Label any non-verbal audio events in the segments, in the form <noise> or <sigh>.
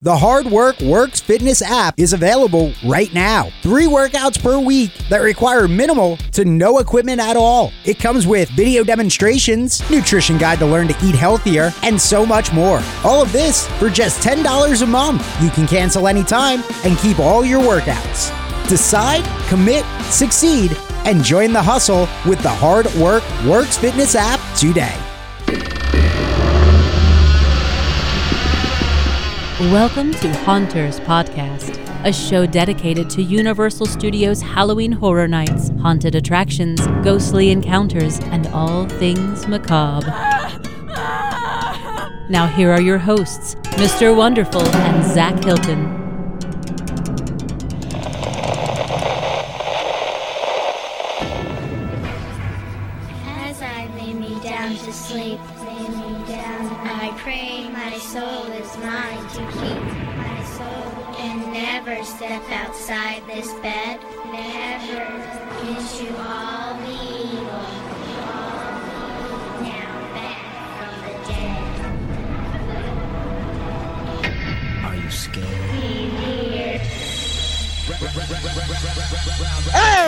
The Hard Work Works Fitness app is available right now. Three workouts per week that require minimal to no equipment at all. It comes with video demonstrations, nutrition guide to learn to eat healthier, and so much more. All of this for just $10 a month. You can cancel anytime and keep all your workouts. Decide, commit, succeed, and join the hustle with the Hard Work Works Fitness app today. Welcome to Haunters Podcast, a show dedicated to Universal Studios Halloween Horror Nights, haunted attractions, ghostly encounters, and all things macabre. Now, here are your hosts, Mr. Wonderful and Zach Hilton.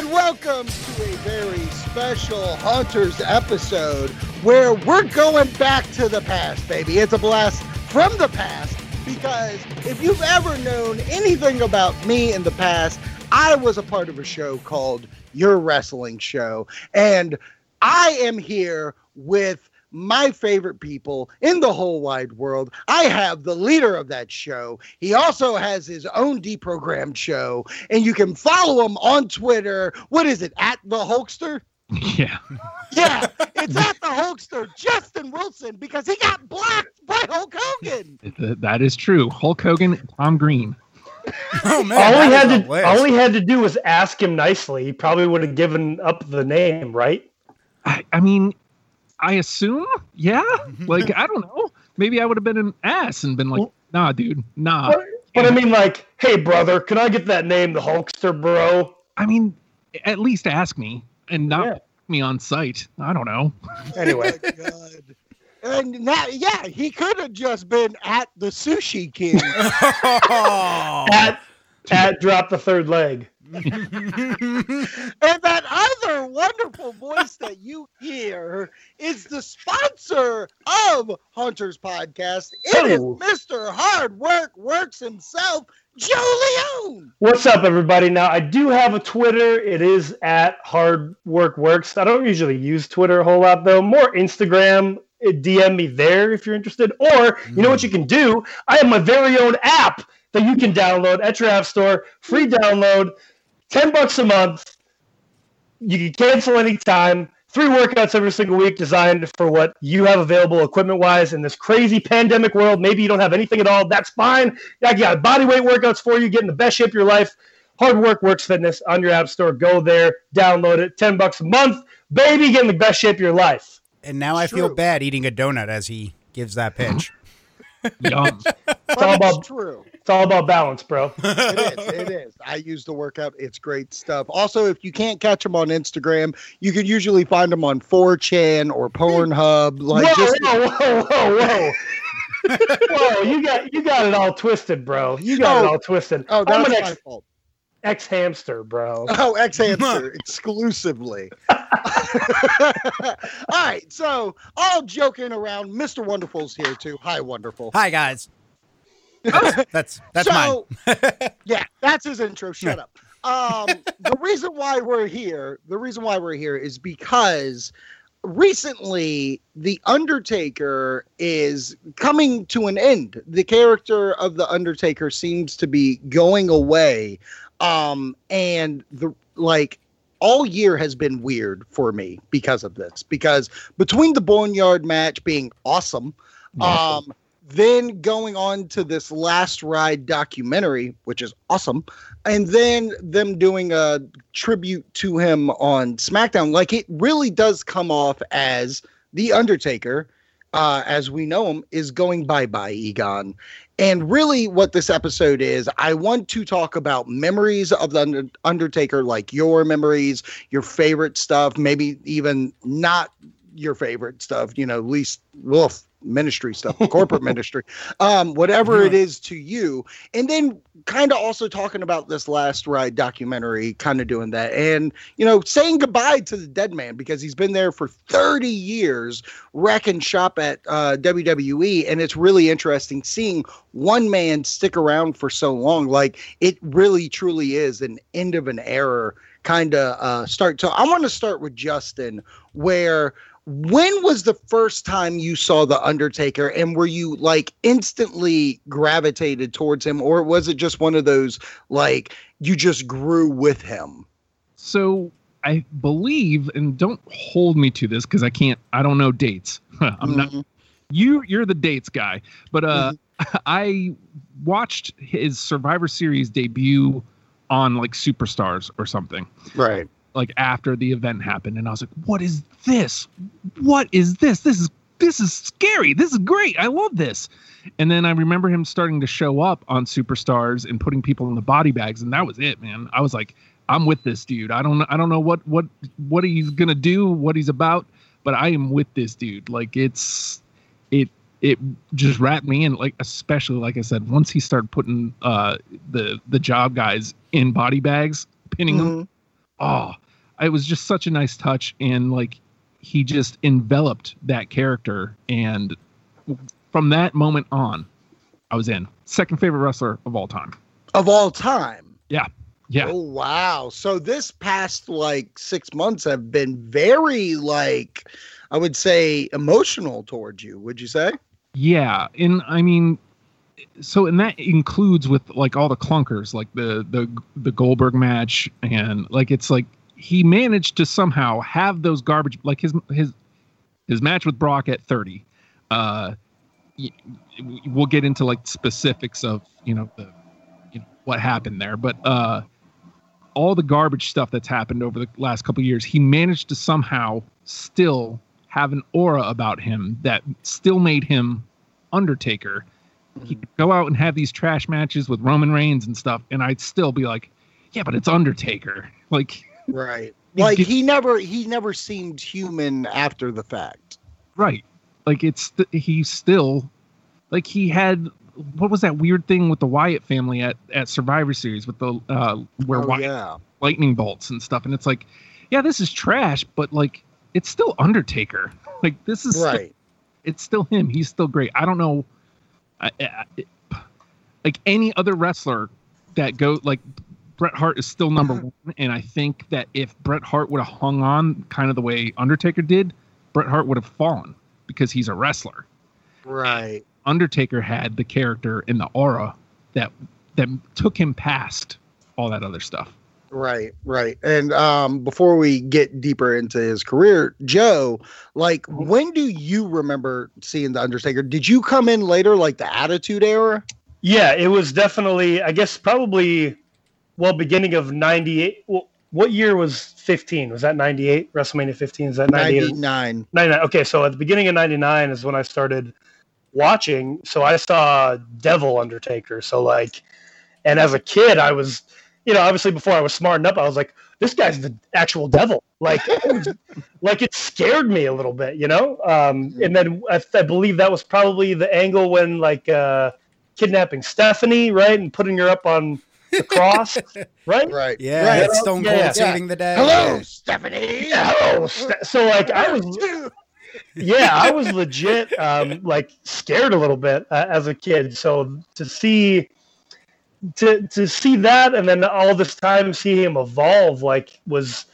And welcome to a very special Haunters episode where we're going back to the past, baby. It's a blast from the past because if you've ever known anything about me in the past, I was a part of a show called Your Wrestling Show. And I am here with my favorite people in the whole wide world. I have the leader of that show. He also has his own deprogrammed show, and you can follow him on Twitter. What is it? At the Hulkster? <laughs> Yeah. Yeah, it's at the Hulkster, Justin Wilson, because he got blocked by Hulk Hogan. <laughs> That is true. Hulk Hogan, Tom Green. <laughs> Oh man, all he had to list. all he had to do was ask him nicely. He probably would have given up the name, right? I, I mean, I assume, yeah. <laughs> Like, I don't know. Maybe I would have been an ass and been like, nah, dude, nah. But, but I mean, like, hey, brother, can I get that name, the Hulkster, bro? I mean, at least ask me and not Yeah. me on site. I don't know. <laughs> Anyway, Oh God. And now, yeah, he could have just been at the Sushi King. <laughs> at at drop the third leg. and that other wonderful voice that you hear is the sponsor of Haunters podcast. It is. Mr. Hard Work Works himself, Joe Leone. What's up, everybody? Now I do have a Twitter. It is at Hard Work Works. I don't usually use Twitter a whole lot though. More Instagram. DM me there if you're interested. Or you know what you can do? I have my very own app that you can download at your app store. Free download, ten bucks a month. You can cancel anytime. Three workouts every single week designed for what you have available equipment wise in this crazy pandemic world. Maybe you don't have anything at all. That's fine. I got body weight workouts for you, getting the best shape of your life. Hard Work Works Fitness on your app store. Go there, download it. 10 bucks a month. Baby, get in the best shape of your life. and now I feel bad eating a donut as he gives that pitch. <laughs> Yum. But all about- true. It's all about balance, bro. <laughs> It is. It is. I use the workout. It's great stuff. Also, if you can't catch them on Instagram, you can usually find them on 4chan or Pornhub. Like whoa, just whoa, whoa, whoa, whoa. <laughs> whoa, you got you got it all twisted, bro. You got it Oh. all twisted. oh, I'm that's an my ex, fault. ex hamster, bro. <laughs> Oh, X Hamster exclusively. all right, so all joking around, Mr. Wonderful's here too. Hi, Wonderful. Hi guys. <laughs> That's that's, that's mine. so, <laughs> yeah, that's his intro. Shut up. Um, the reason why we're here, the reason why we're here is because recently the Undertaker is coming to an end. The character of the Undertaker seems to be going away. Um, and the like all year has been weird for me because of this. Because between the Boneyard match being awesome, um, then going on to this last ride documentary, which is awesome, and then them doing a tribute to him on SmackDown, like it really does come off as the Undertaker, uh, as we know him, is going bye bye, Egon. And really, what this episode is, I want to talk about memories of the Undertaker, like your memories, your favorite stuff, maybe even not your favorite stuff, you know, least, woof, ministry stuff, <laughs> corporate ministry, um, whatever it is to you. And then kind of also talking about this last ride documentary, kind of doing that. And, you know, saying goodbye to the dead man because he's been there for 30 years, wrecking shop at uh, WWE. And it's really interesting seeing one man stick around for so long. Like it really, truly is an end of an era kind of uh, start. So I want to start with Justin, where when was the first time you saw the undertaker and were you like instantly gravitated towards him or was it just one of those like you just grew with him? So i believe and don't hold me to this because i can't i don't know dates. <laughs> I'm mm-hmm. not you you're the dates guy. But uh mm-hmm. <laughs> i watched his survivor series debut on like superstars or something. Right like after the event happened and I was like, what is this? What is this? This is this is scary. This is great. I love this. And then I remember him starting to show up on Superstars and putting people in the body bags, and that was it, man. I was like, I'm with this dude. I don't I don't know what what what he's gonna do, what he's about, but I am with this dude. Like it's it it just wrapped me in like especially like I said, once he started putting uh the the job guys in body bags, pinning mm-hmm. them oh, it was just such a nice touch. And like, he just enveloped that character. And from that moment on, I was in. Second favorite wrestler of all time. Of all time? Yeah. Yeah. Oh, wow. So this past like six months have been very, like, I would say emotional towards you, would you say? Yeah. And I mean, so and that includes with like all the clunkers like the the the Goldberg match and like it's like he managed to somehow have those garbage like his his his match with Brock at 30 uh we'll get into like specifics of you know the you know, what happened there but uh all the garbage stuff that's happened over the last couple years he managed to somehow still have an aura about him that still made him undertaker he could go out and have these trash matches with Roman Reigns and stuff, and I'd still be like, yeah, but it's Undertaker. <laughs> Like, right. <laughs> Like he never he never seemed human after the fact. Right. Like it's he's still like he had what was that weird thing with the Wyatt family at at Survivor Series with the uh where oh, Wyatt yeah. lightning bolts and stuff, and it's like, yeah, this is trash, but like it's still Undertaker. <laughs> Like this is right. Still, it's still him. He's still great. I don't know I, I, like any other wrestler that go like Bret Hart is still number <laughs> one, and I think that if Bret Hart would have hung on kind of the way Undertaker did, Bret Hart would have fallen because he's a wrestler. Right. Undertaker had the character and the aura that that took him past all that other stuff. Right, right. And um, before we get deeper into his career, Joe, like mm-hmm. when do you remember seeing the Undertaker? Did you come in later, like the Attitude Era? Yeah, it was definitely. I guess probably, well, beginning of '98. Well, what year was 15? Was that 98? WrestleMania 15? Is that 99? 99. Okay, so at the beginning of 99 is when I started watching. So I saw Devil Undertaker. So like, and as a kid, I was you know, obviously before I was smart enough, I was like, this guy's the actual devil. Like, <laughs> like it scared me a little bit, you know? Um, and then I, I, believe that was probably the angle when like, uh, kidnapping Stephanie, right. And putting her up on the cross, <laughs> right? Right. Yeah. Right. Stone Cold yeah, saving yeah. the day. Hello, Stephanie. Hello. so like I was, yeah, I was legit, um, like scared a little bit uh, as a kid. So to see, to to see that and then all this time see him evolve like was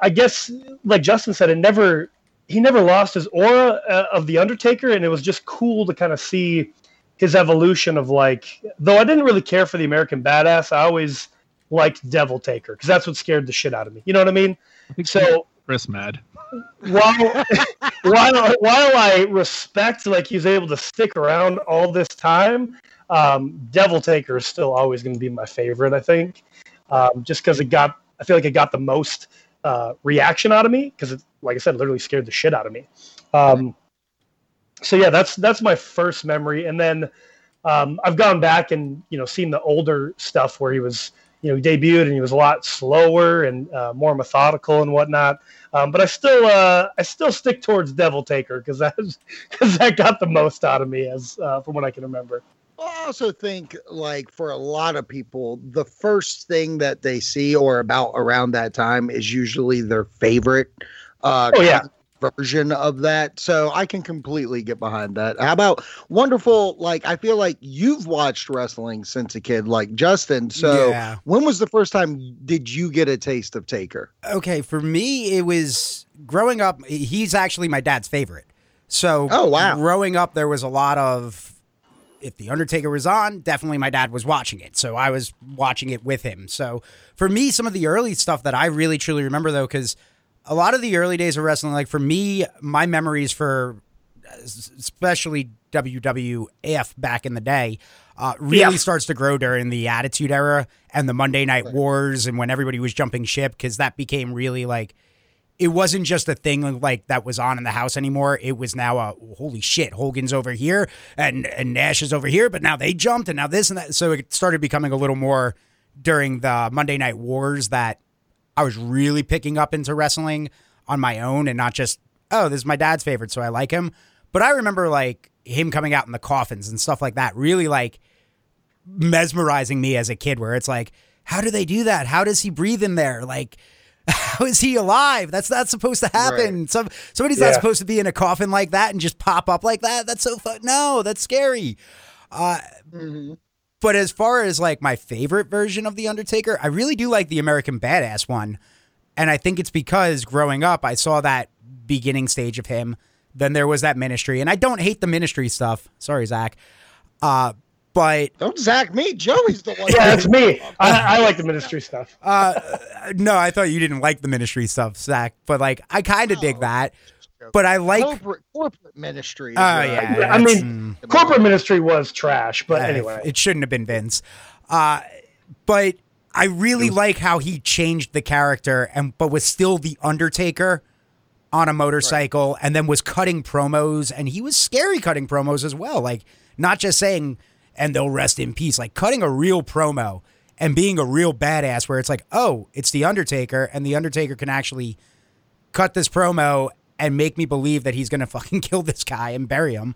i guess like justin said it never he never lost his aura uh, of the undertaker and it was just cool to kind of see his evolution of like though i didn't really care for the american badass i always liked devil taker because that's what scared the shit out of me you know what i mean? So chris mad. while <laughs> while while i respect like he's able to stick around all this time um, Devil Taker is still always going to be my favorite. I think, um, just because it got, I feel like it got the most uh, reaction out of me because it, like I said, literally scared the shit out of me. Um, so yeah, that's that's my first memory, and then um, I've gone back and you know seen the older stuff where he was you know he debuted and he was a lot slower and uh, more methodical and whatnot. Um, but I still uh, I still stick towards Devil Taker because that <laughs> because that got the most out of me as uh, from what I can remember. I also think, like, for a lot of people, the first thing that they see or about around that time is usually their favorite uh, Oh, yeah. version of that. So I can completely get behind that. How about wonderful? Like, I feel like you've watched wrestling since a kid, like Justin. So Yeah. when was the first time did you get a taste of Taker? Okay, for me, it was growing up. He's actually my dad's favorite. So, Oh, wow. growing up, there was a lot of if the Undertaker was on, definitely my dad was watching it. So I was watching it with him. So for me, some of the early stuff that I really truly remember though, because a lot of the early days of wrestling, like for me, my memories for especially WWF back in the day, uh, really Yeah. starts to grow during the Attitude Era and the Monday Night Wars and when everybody was jumping ship because that became really like it wasn't just a thing like that was on in the house anymore. It was now a holy shit, Hogan's over here and and Nash is over here, but now they jumped and now this and that. So it started becoming a little more during the Monday Night Wars that I was really picking up into wrestling on my own and not just oh this is my dad's favorite so I like him. But I remember like him coming out in the coffins and stuff like that really like mesmerizing me as a kid where it's like how do they do that? How does he breathe in there? Like how is he alive? That's not supposed to happen. Some somebody's not supposed to be in a coffin like that and just pop up like that. That's so fun. No, that's scary. Uh, but as far as like my favorite version of the Undertaker, I really do like the American Badass one, and I think it's because growing up I saw that beginning stage of him. Then there was that ministry, and I don't hate the ministry stuff. Sorry, Zach. Uh, but Don't Zach me. Joey's the one. Yeah, that's me. I, I like the ministry stuff. Uh, no, I thought you didn't like the ministry stuff, Zach. But like, I kind of dig that. But I like. Oh corporate corporate ministry. is yeah, what I that's- mean, corporate ministry was trash, but uh, anyway. it shouldn't have been Vince. Uh, but I really like how he changed the character, and but was still the Undertaker on a motorcycle, and then was cutting promos, and he was scary cutting promos as well. Like not just saying, "and they'll rest in peace," like cutting a real promo and being a real badass, where it's like, "Oh, it's the Undertaker," and the Undertaker can actually cut this promo and make me believe that he's gonna <laughs> fucking kill this guy and bury him.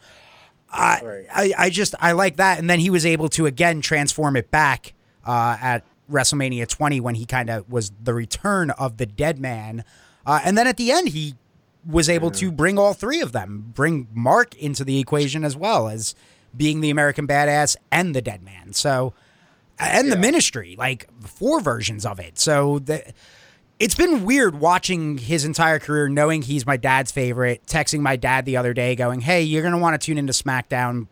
I, I, I just I like that, and then he was able to again transform it back uh, at WrestleMania 20 when he kind of was the return of the Dead Man, uh, and then at the end he was able to bring all three of them, bring Mark into the equation as well as being the American Badass and the Dead Man. So, and the Ministry, like four versions of it. So the it's been weird watching his entire career, knowing he's my dad's favorite. Texting my dad the other day, going, "Hey, you're gonna want to tune into SmackDown.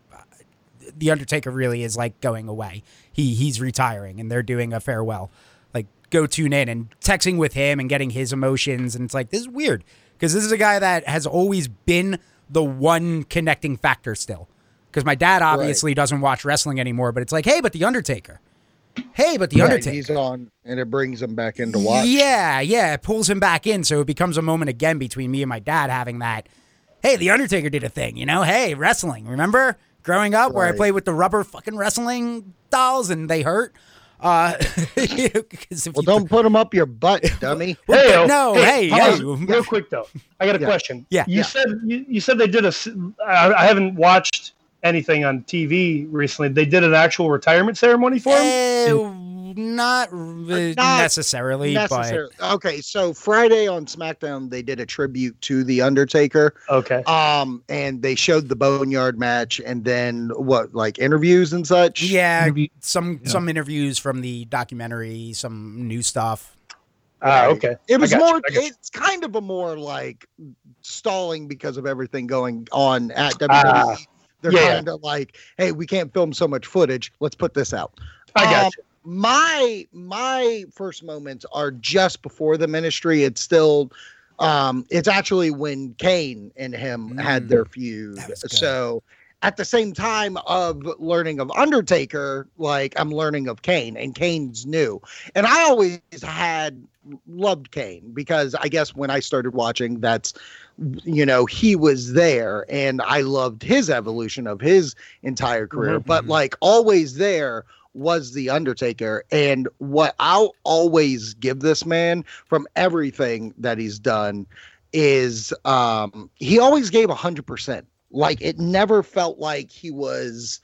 The Undertaker really is like going away. He he's retiring, and they're doing a farewell. Like, go tune in." And texting with him and getting his emotions, and it's like this is weird because this is a guy that has always been the one connecting factor still. Because my dad obviously doesn't watch wrestling anymore, but it's like, hey, but the Undertaker. Hey, but the Right, Undertaker. He's on, and it brings him back into watch. Yeah, yeah, it pulls him back in, so it becomes a moment again between me and my dad having that. Hey, the Undertaker did a thing, you know. Hey, wrestling. Remember growing up where I Right. played with the rubber fucking wrestling dolls and they hurt. Uh, <laughs> 'cause if Well, you- don't put them up your butt, <laughs> dummy. <laughs> Well, Hey, no, hey, pause. hey. real quick though, I got a Yeah. question. Yeah. you Yeah. said you, you said they did a. s- I, I haven't watched anything on TV recently. They did an actual retirement ceremony for him. Eh, not r- Not necessarily, Necessary. Okay, so Friday on SmackDown they did a tribute to the Undertaker. Okay. Um, and they showed the Boneyard match, and then what, like interviews and such. yeah, Interview- some Yeah. some interviews from the documentary, some new stuff. Ah, okay. It was I got you, more. I got you. It's kind of a more like stalling because of everything going on at WWE. Ah, They're yeah. kind of like, hey, we can't film so much footage. Let's put this out. I got Um, you. my my first moments are just before the ministry. It's still um it's actually when Kane and him had Mm. their feud. That was good. So at the same time of learning of Undertaker, like I'm learning of Kane and Kane's new. And I always had loved Kane because I guess when I started watching that's you know he was there and I loved his evolution of his entire career Mhm. but like always there was the Undertaker. And what I'll always give this man from everything that he's done is um, he always gave hundred percent. Like it never felt like he was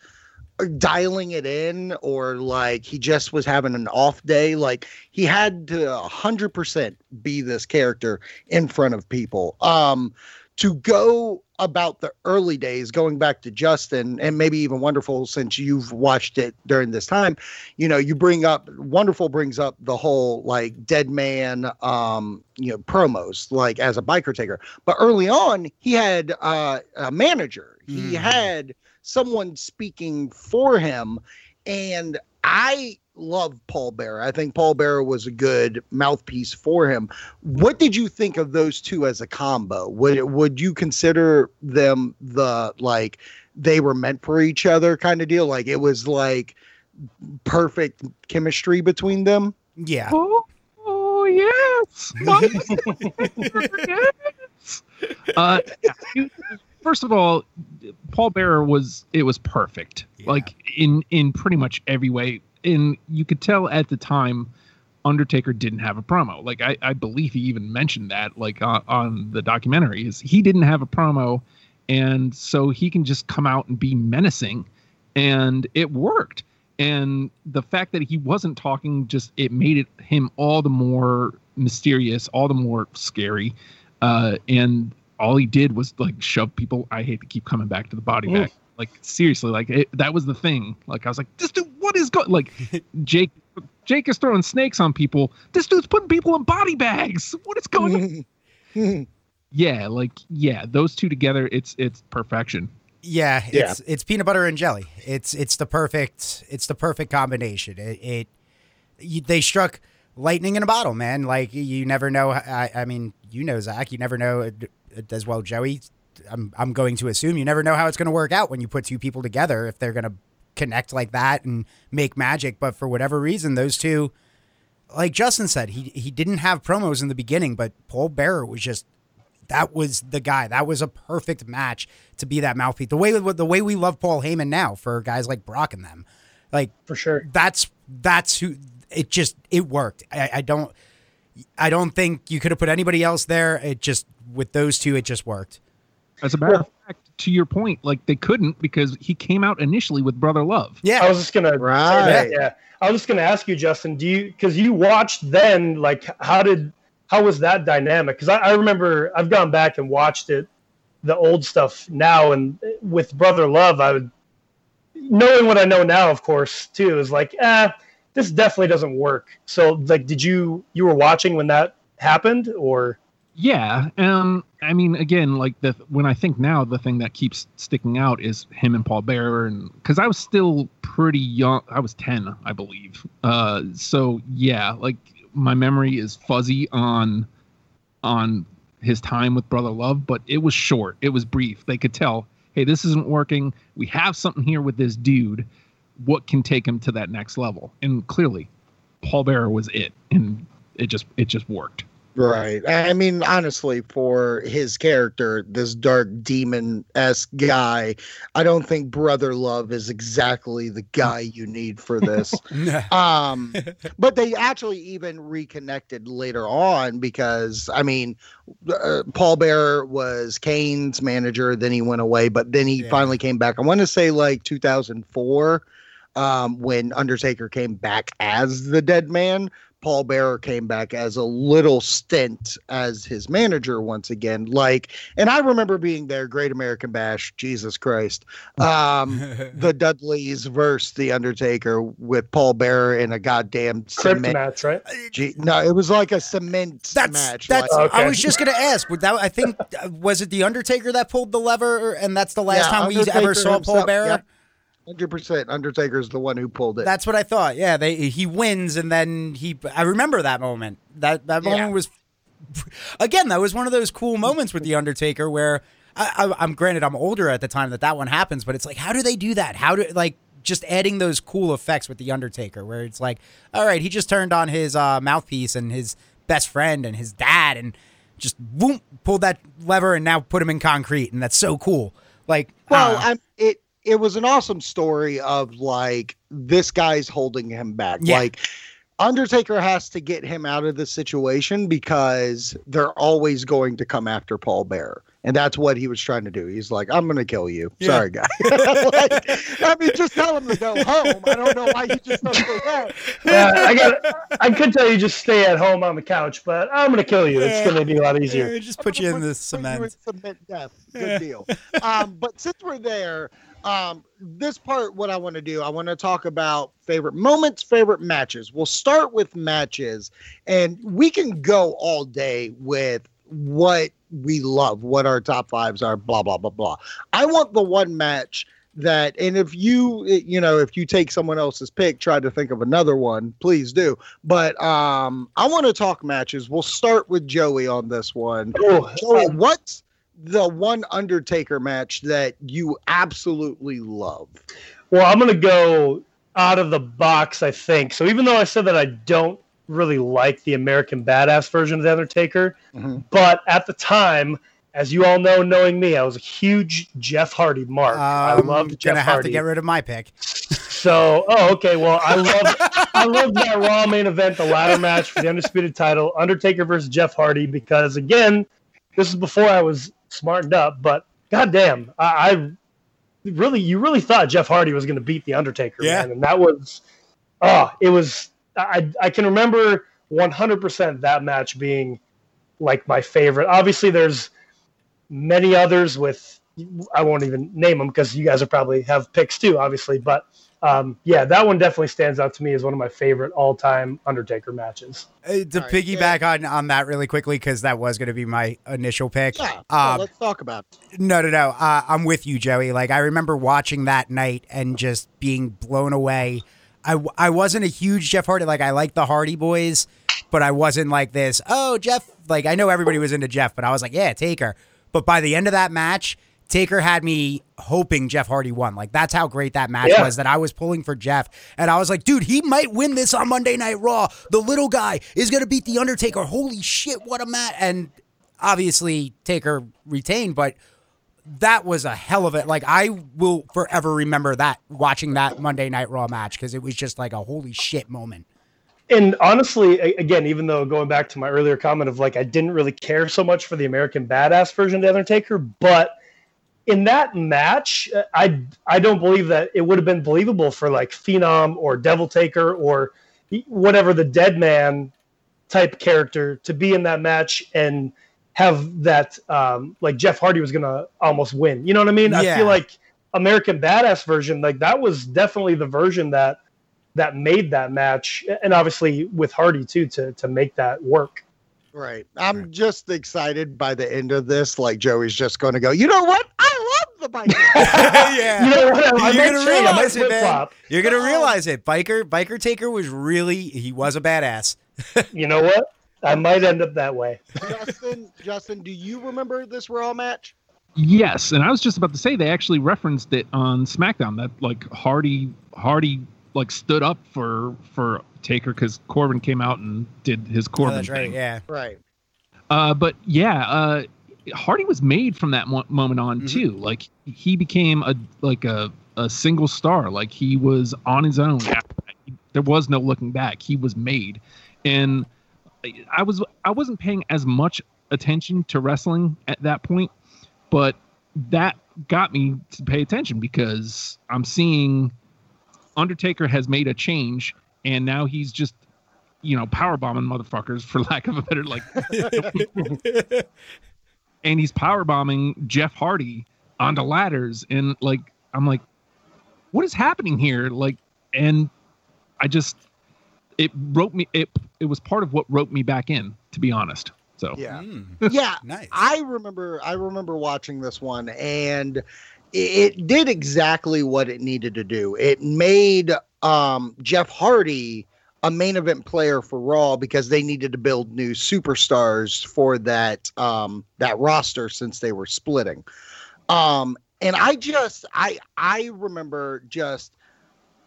dialing it in or like he just was having an off day like he had to 100% be this character in front of people. Um to go about the early days going back to justin and maybe even wonderful since you've watched it during this time you know you bring up wonderful brings up the whole like dead man um you know promos like as a biker taker. But early on he had uh, a manager. He Mhm. had someone speaking for him. And I love Paul Bearer. I think Paul Bearer was a good mouthpiece for him. What did you think of those two as a combo? Would would you consider them the like they were meant for each other kind of deal? Like it was like perfect chemistry between them? Yeah. Oh, oh yes. <laughs> yes. Uh, you- first of all, Paul Bearer was it was perfect. Yeah. Like in in pretty much every way. And you could tell at the time Undertaker didn't have a promo. Like I, I believe he even mentioned that like on, on the documentary is he didn't have a promo and so he can just come out and be menacing and it worked and the fact that he wasn't talking just it made it him all the more mysterious all the more scary uh and all he did was like shove people i hate to keep coming back to the body bag like seriously like it, that was the thing like i was like this dude what is going like <laughs> jake jake is throwing snakes on people this dude's putting people in body bags what is going on <laughs> yeah like yeah those two together it's it's perfection Yeah, Yeah. it's it's peanut butter and jelly. It's it's the perfect it's the perfect combination. It, it you, they struck lightning in a bottle, man. Like you never know. I, I mean, you know, Zach. You never know as well, Joey. I'm I'm going to assume you never know how it's going to work out when you put two people together if they're going to connect like that and make magic. But for whatever reason, those two, like Justin said, he he didn't have promos in the beginning, but Paul Bearer was just that was the guy. That was a perfect match to be that mouthpiece. The way the way we love Paul Heyman now for guys like Brock and them, like for sure. that's that's who it just it worked. I, I don't I don't think you could have put anybody else there. It just with those two, it just worked. as a matter of fact to your point like they couldn't because he came out initially with brother love Yeah, I was just gonna say Right. that, yeah. I was just gonna ask you, Justin. Do you because you watched then? Like, how did how was that dynamic? Because I, I remember I've gone back and watched it, the old stuff now, and with Brother Love, I would knowing what I know now, of course, too, is like, ah, this definitely doesn't work. So, like, did you you were watching when that happened, or Yeah, um, I mean, again, like the when I think now, the thing that keeps sticking out is him and Paul Bearer, and because I was still pretty young, I was ten, I believe. Uh, so yeah, like my memory is fuzzy on on his time with Brother Love, but it was short, it was brief. They could tell, hey, this isn't working. We have something here with this dude. What can take him to that next level? And clearly, Paul Bearer was it, and it just it just worked. Right. I mean, honestly, for his character, this dark demon esque guy, I don't think Brother Love is exactly the guy you need for this. <laughs> um, <laughs> but they actually even reconnected later on because, I mean, uh, Paul Bearer was Kane's manager, then he went away, but then he Yeah. finally came back. I want to say like 2004 um, when Undertaker came back as the dead man. Paul Bearer came back as a little stint as his manager once again. Like, and I remember being there, Great American Bash, Jesus Christ. Um, <laughs> the Dudleys versus the Undertaker with Paul Bearer in a goddamn crypt cement. match, right? Gee, no, it was like a cement That's match. that's. like- Okay. I was just gonna ask. Would that I think uh, was it the Undertaker that pulled the lever, and that's the last Yeah, time we Undertaker ever saw Paul himself, Bearer? yep. Hundred percent. Undertaker's the one who pulled it. That's what I thought. Yeah, they he wins and then he. I remember that moment. That that Yeah. moment was, again, that was one of those cool moments with the Undertaker where I, I, I'm granted I'm older at the time that that one happens, but it's like how do they do that? How do like just adding those cool effects with the Undertaker where it's like, all right, he just turned on his uh, mouthpiece and his best friend and his dad and just boom pulled that lever and now put him in concrete and that's so cool. Like Well, I'm it it was an awesome story of like this guy's holding him back. Yeah. Like Undertaker has to get him out of the situation because they're always going to come after Paul Bearer. And that's what he was trying to do. He's like, I'm going to kill you. Yeah. Sorry, guy. <laughs> like, I mean, just tell him to go <laughs> home. I don't know why you just don't go home. Yeah, I got. I could tell you just stay at home on the couch, but I'm gonna kill you. It's gonna be a lot easier. Yeah, just put you in the cement. cement death. Good deal. um, but since we're there, um, this part, what I want to do, I want to talk about favorite moments, favorite matches. We'll start with matches, and we can go all day with what we love, what our top fives are, blah blah blah blah. I want the one match that, and if you, you know, if you take someone else's pick, try to think of another one, please do. But um, I want to talk matches. We'll start with Joey on this one. Oh, Joey, what's the one Undertaker match that you absolutely love? Well, I'm gonna go out of the box. I think so. Even though I said that I don't really like the American Badass version of the Undertaker, Mhm. but at the time, as you all know, knowing me, I was a huge Jeff Hardy mark. I I'm loved Jeff Um, gonna have to get rid of my pick. So, oh, okay. Well, I love I love that Raw main event, the ladder match for the undisputed title, Undertaker versus Jeff Hardy, because again, this is before I was smartened up. But goddamn, I, I really, you really thought Jeff Hardy was going to beat the Undertaker, Yeah. man, and that was, oh, it was. I I can remember 100 percent that match being like my favorite. Obviously, there's many others with I won't even name them because you guys are probably have picks too, obviously. But um, yeah, that one definitely stands out to me as one of my favorite all-time Undertaker matches. Uh, to All right, piggyback on on that really quickly because that was going to be my initial pick. Yeah, Um, let's talk about. It. No, no, no. Uh, I'm with you, Joey. Like I remember watching that night and just being blown away. I, I wasn't a huge Jeff Hardy. Like I like the Hardy Boys, but I wasn't like this. Oh, Jeff. Like I know everybody was into Jeff, but I was like, yeah, Taker. But by the end of that match, Taker had me hoping Jeff Hardy won. Like that's how great that match Yeah. was. That I was pulling for Jeff, and I was like, dude, he might win this on Monday Night Raw. The little guy is gonna beat the Undertaker. Holy shit, what a match! And obviously Taker retained, but that was a hell of it. Like I will forever remember that watching that Monday Night Raw match because it was just like a holy shit moment. And honestly, again, even though going back to my earlier comment of like I didn't really care so much for the American Badass version of the Undertaker, but in that match, uh, I I don't believe that it would have been believable for like Phenom or Devil Taker or whatever the Dead Man type character to be in that match and have that um, like Jeff Hardy was gonna almost win. You know what I mean? I feel like American Badass version, like that was definitely the version that that made that match, and obviously with Hardy too to to make that work. Right. I'm just excited by the end of this. Like Joey's just going to go. You know what? I love the bike. <laughs> yeah. You know what? I might You're gonna change. I might realize it, man. flip-flop. You're gonna realize it. Biker Biker Taker was really he was a badass. <laughs> You know what? I might end up that way. Justin, Justin, do you remember this Raw match? Yes, and I was just about to say they actually referenced it on SmackDown that like Hardy Hardy like stood up for for Taker because Corbin came out and did his Oh, Corbin that's right. thing. Yeah. Right. Uh, but yeah, uh, Hardy was made from that mo- moment on Mhm. too. Like he became a like a a single star. Like he was on his own. After that. He- There was no looking back. He was made, and I was I wasn't paying as much attention to wrestling at that point, but that got me to pay attention because I'm seeing Undertaker has made a change, and now he's just you know power bombing motherfuckers for lack of a better like <laughs> <laughs> and he's power bombing Jeff Hardy onto ladders and like I'm like what is happening here like and I just it wrote me it it was part of what wrote me back in to be honest so Yeah. Mm, <laughs> Yeah. nice. I remember I remember watching this one and it, it did exactly what it needed to do. It made um, Jeff Hardy a main event player for Raw because they needed to build new superstars for that um, that roster since they were splitting. Um, and I just I I remember just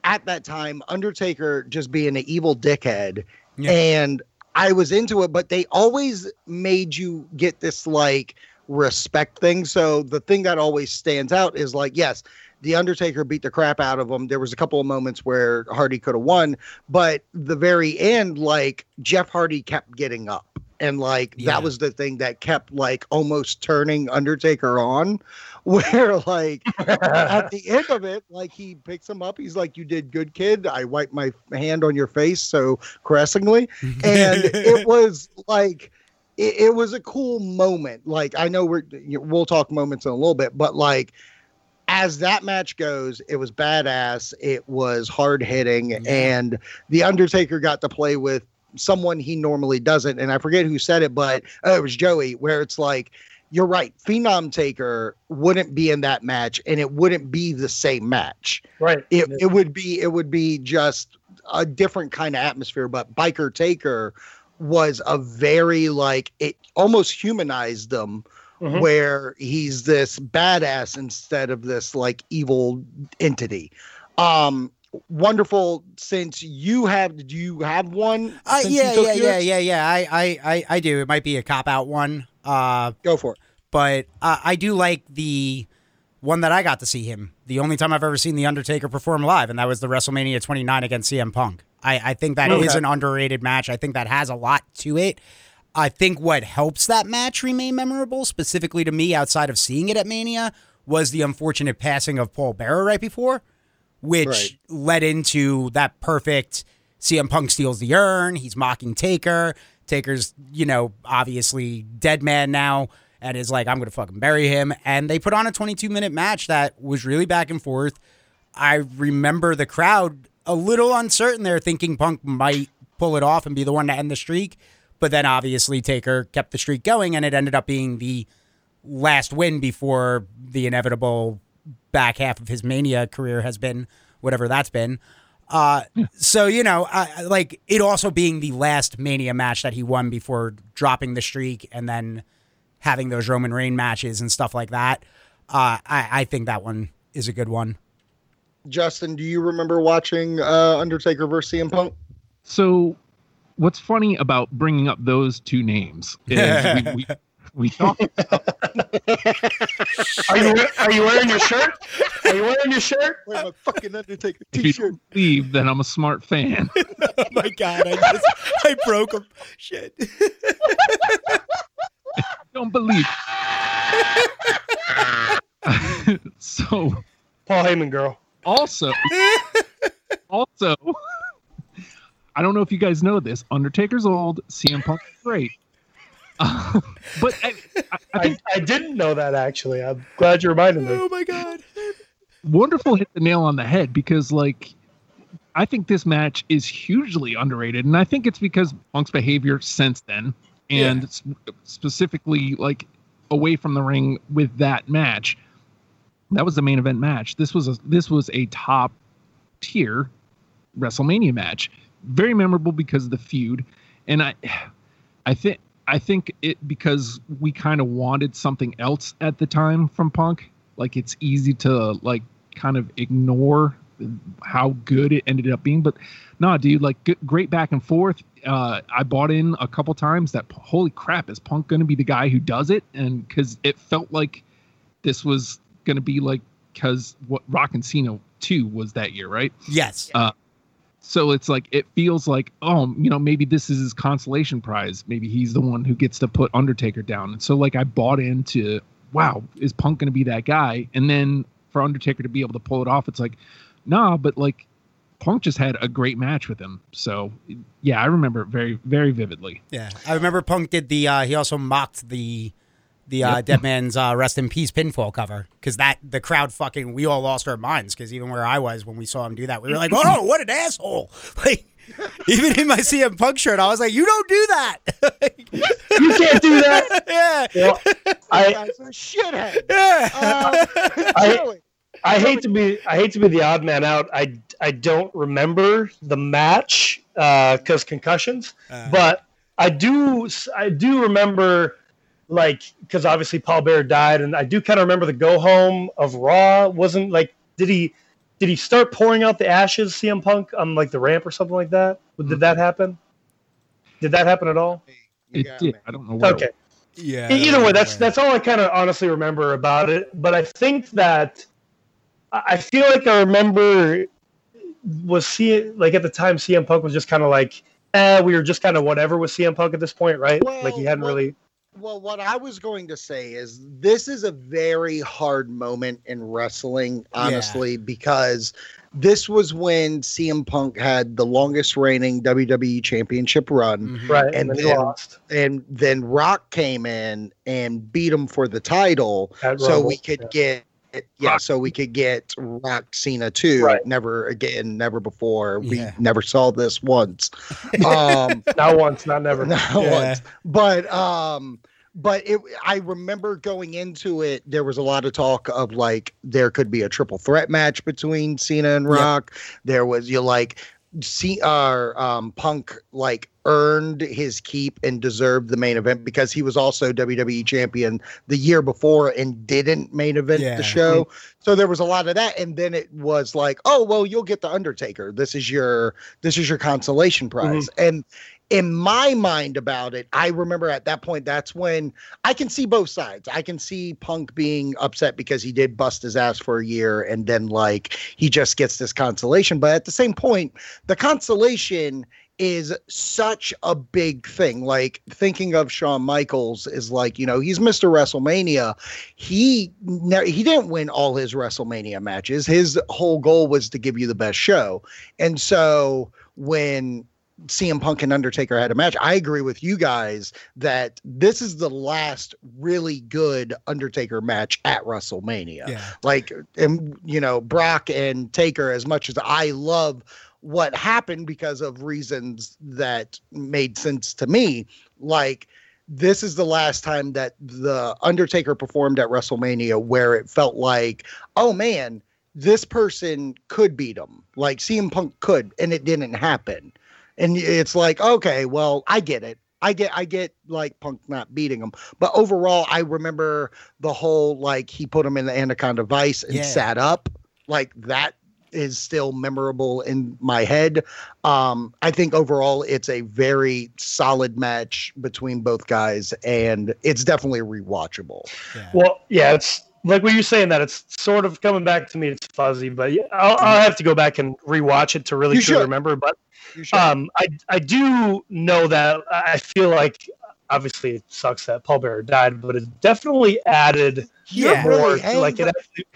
at that time Undertaker just being an evil dickhead Yeah. and I was into it, but they always made you get this like respect thing. So the thing that always stands out is like, yes, The Undertaker beat the crap out of him. There was a couple of moments where Hardy could have won, but the very end, like Jeff Hardy kept getting up. And like Yeah. that was the thing that kept like almost turning Undertaker on, <laughs> where like at the end of it, like he picks him up. He's like, "You did good, kid." I wiped my hand on your face so caressingly, <laughs> and it was like it, it was a cool moment. Like I know we're we'll talk moments in a little bit, but like as that match goes, it was badass. It was hard hitting, and the Undertaker got to play with someone he normally doesn't. And I forget who said it, but oh, it was Joey. Where it's like. You're right. Phenom Taker wouldn't be in that match, and it wouldn't be the same match Right. it, it would be it would be just a different kind of atmosphere but biker taker was a very like it almost humanized them Mhm. where he's this badass instead of this like evil entity um wonderful since you have did you have one Uh, yeah, yeah, yeah, yeah, yeah. I, I, I, I do. It might be a cop out one. Uh, go for it but uh, I do like the one that I got to see him. The only time I've ever seen the Undertaker perform live, and that was the WrestleMania 29 against CM Punk. I, I think that is Okay. an underrated match. I think that has a lot to it. I think what helps that match remain memorable, specifically to me, outside of seeing it at Mania, was the unfortunate passing of Paul Bearer right before, which Right. led into that perfect CM Punk steals the urn. He's mocking Taker. Taker's, you know, obviously dead man now and is like, I'm going to fucking bury him. And they put on a 22 minute match that was really back and forth. I remember the crowd a little uncertain there, thinking Punk might pull it off and be the one to end the streak. But then obviously Taker kept the streak going, and it ended up being the last win before the inevitable back half of his Mania career has been whatever that's been. Uh, so you know, I, I- like it also being the last Mania match that he won before dropping the streak and then having those Roman Reign matches and stuff like that. Uh, I, I think that one is a good one. justin do you remember watching uh undertaker versus cm punk So, what's funny about bringing up those two names is we, <laughs> we, we talked Are you are you wearing your shirt? Are you wearing your shirt? Wear my fucking undertaker if you t-shirt don't believe that I'm a smart fan. <laughs> oh my god, I just I broke him. Shit. don't believe. <laughs> so Paul Heyman girl. also also I don't know if you guys know this. Undertaker's old, CM Punk great. Uh, <laughs> but I, I, I I, think I didn't know that actually. I'm glad you reminded me. Oh my god. Wonderful hit the nail on the head because like I think this match is hugely underrated, and I think it's because Punk's behavior since then, and s- specifically like away from the ring with that match. That was the main event match. This was a this was a top tier WrestleMania match. Very memorable because of the feud, and I, I think I think it because we kind of wanted something else at the time from Punk. Like it's easy to like kind of ignore how good it ended up being, but nah, dude, like g- great back and forth. Uh, I bought in a couple times that holy crap is Punk going to be the guy who does it, and because it felt like this was going to be like because what Rock and Cena two was that year, right? Yes. So it's like it feels like oh you know maybe this is his consolation prize. Maybe he's the one who gets to put Undertaker down. And so like I bought into wow is Punk going to be that guy? And then for Undertaker to be able to pull it off, it's like nah, but like Punk just had a great match with him. So yeah, I remember it very very vividly. Yeah. I remember Punk did the uh he also mocked the the uh, Yep. Dead Man's uh, Rest in Peace pinfall cover because that the crowd fucking we all lost our minds because even where I was when we saw him do that we were like <clears throat> oh what an asshole <laughs> like even in my CM Punk shirt I was like you don't do that <laughs> You can't do that. <laughs> yeah Well, I Guy's a shithead yeah uh, I- I hate to be I hate to be the odd man out. I I don't remember the match because concussions, Uh. but I do I do remember like because obviously Paul Bear died, and I do kind of remember the go home of Raw. Wasn't like did he did he start pouring out the ashes CM Punk on like the ramp or something like that? Did that happen? Did that happen at all? It did. I don't know. Where Okay. yeah Either way, that's that's all I kind of honestly remember about it. But I think that I I feel like I remember was seeing like at the time CM Punk was just kind of like, eh, we were just kind of whatever with CM Punk at this point, right? like he hadn't well, really. Well, what I was going to say is this is a very hard moment in wrestling, honestly, because this was when CM Punk had the longest reigning WWE championship run. Mhm. Right, And and, then then- lost. And then Rock came in and beat him for the title At so Rumble, we could yeah. get yeah, Rock. so we could get Rock Cena too. Right. Never again, never before. We Yeah. never saw this once. Um <laughs> Not once, not never. not Yeah. once. But um but it I remember going into it, there was a lot of talk of like there could be a triple threat match between Cena and Yeah. Rock. There was you like see uh, um Punk like earned his keep and deserved the main event because he was also WWE champion the year before and didn't main event Yeah. the show. Mm. So there was a lot of that and then it was like, "Oh, well, you'll get the Undertaker. This is your this is your consolation prize." Mm-hmm. And in my mind about it, I remember at that point, that's when I can see both sides. I can see Punk being upset because he did bust his ass for a year and then, like, he just gets this consolation. But at the same point, the consolation is such a big thing. Like, thinking of Shawn Michaels is like, you know, he's Mr. WrestleMania. He, ne- he didn't win all his WrestleMania matches. His whole goal was to give you the best show. And so when CM Punk and Undertaker had a match. I agree with you guys that this is the last really good Undertaker match at WrestleMania. Yeah. Like, and you know, Brock and Taker, as much as I love what happened because of reasons that made sense to me, like, this is the last time that the Undertaker performed at WrestleMania where it felt like, oh man, this person could beat him. Like CM Punk could, and it didn't happen. And it's like okay well i get it. I get i get like punk not beating him. But overall i remember the whole like he put him in the anaconda vise and Yeah. sat up. Like that is still memorable in my head um i think overall it's a very solid match between both guys and it's definitely rewatchable Yeah. Well, yeah, it's like what you're saying that, it's sort of coming back to me. It's fuzzy, but yeah, I'll, I'll have to go back and rewatch it to really truly remember. But um, I I do know that I feel like obviously it sucks that Paul Bearer died, but it definitely added Yeah. more. really like it actually,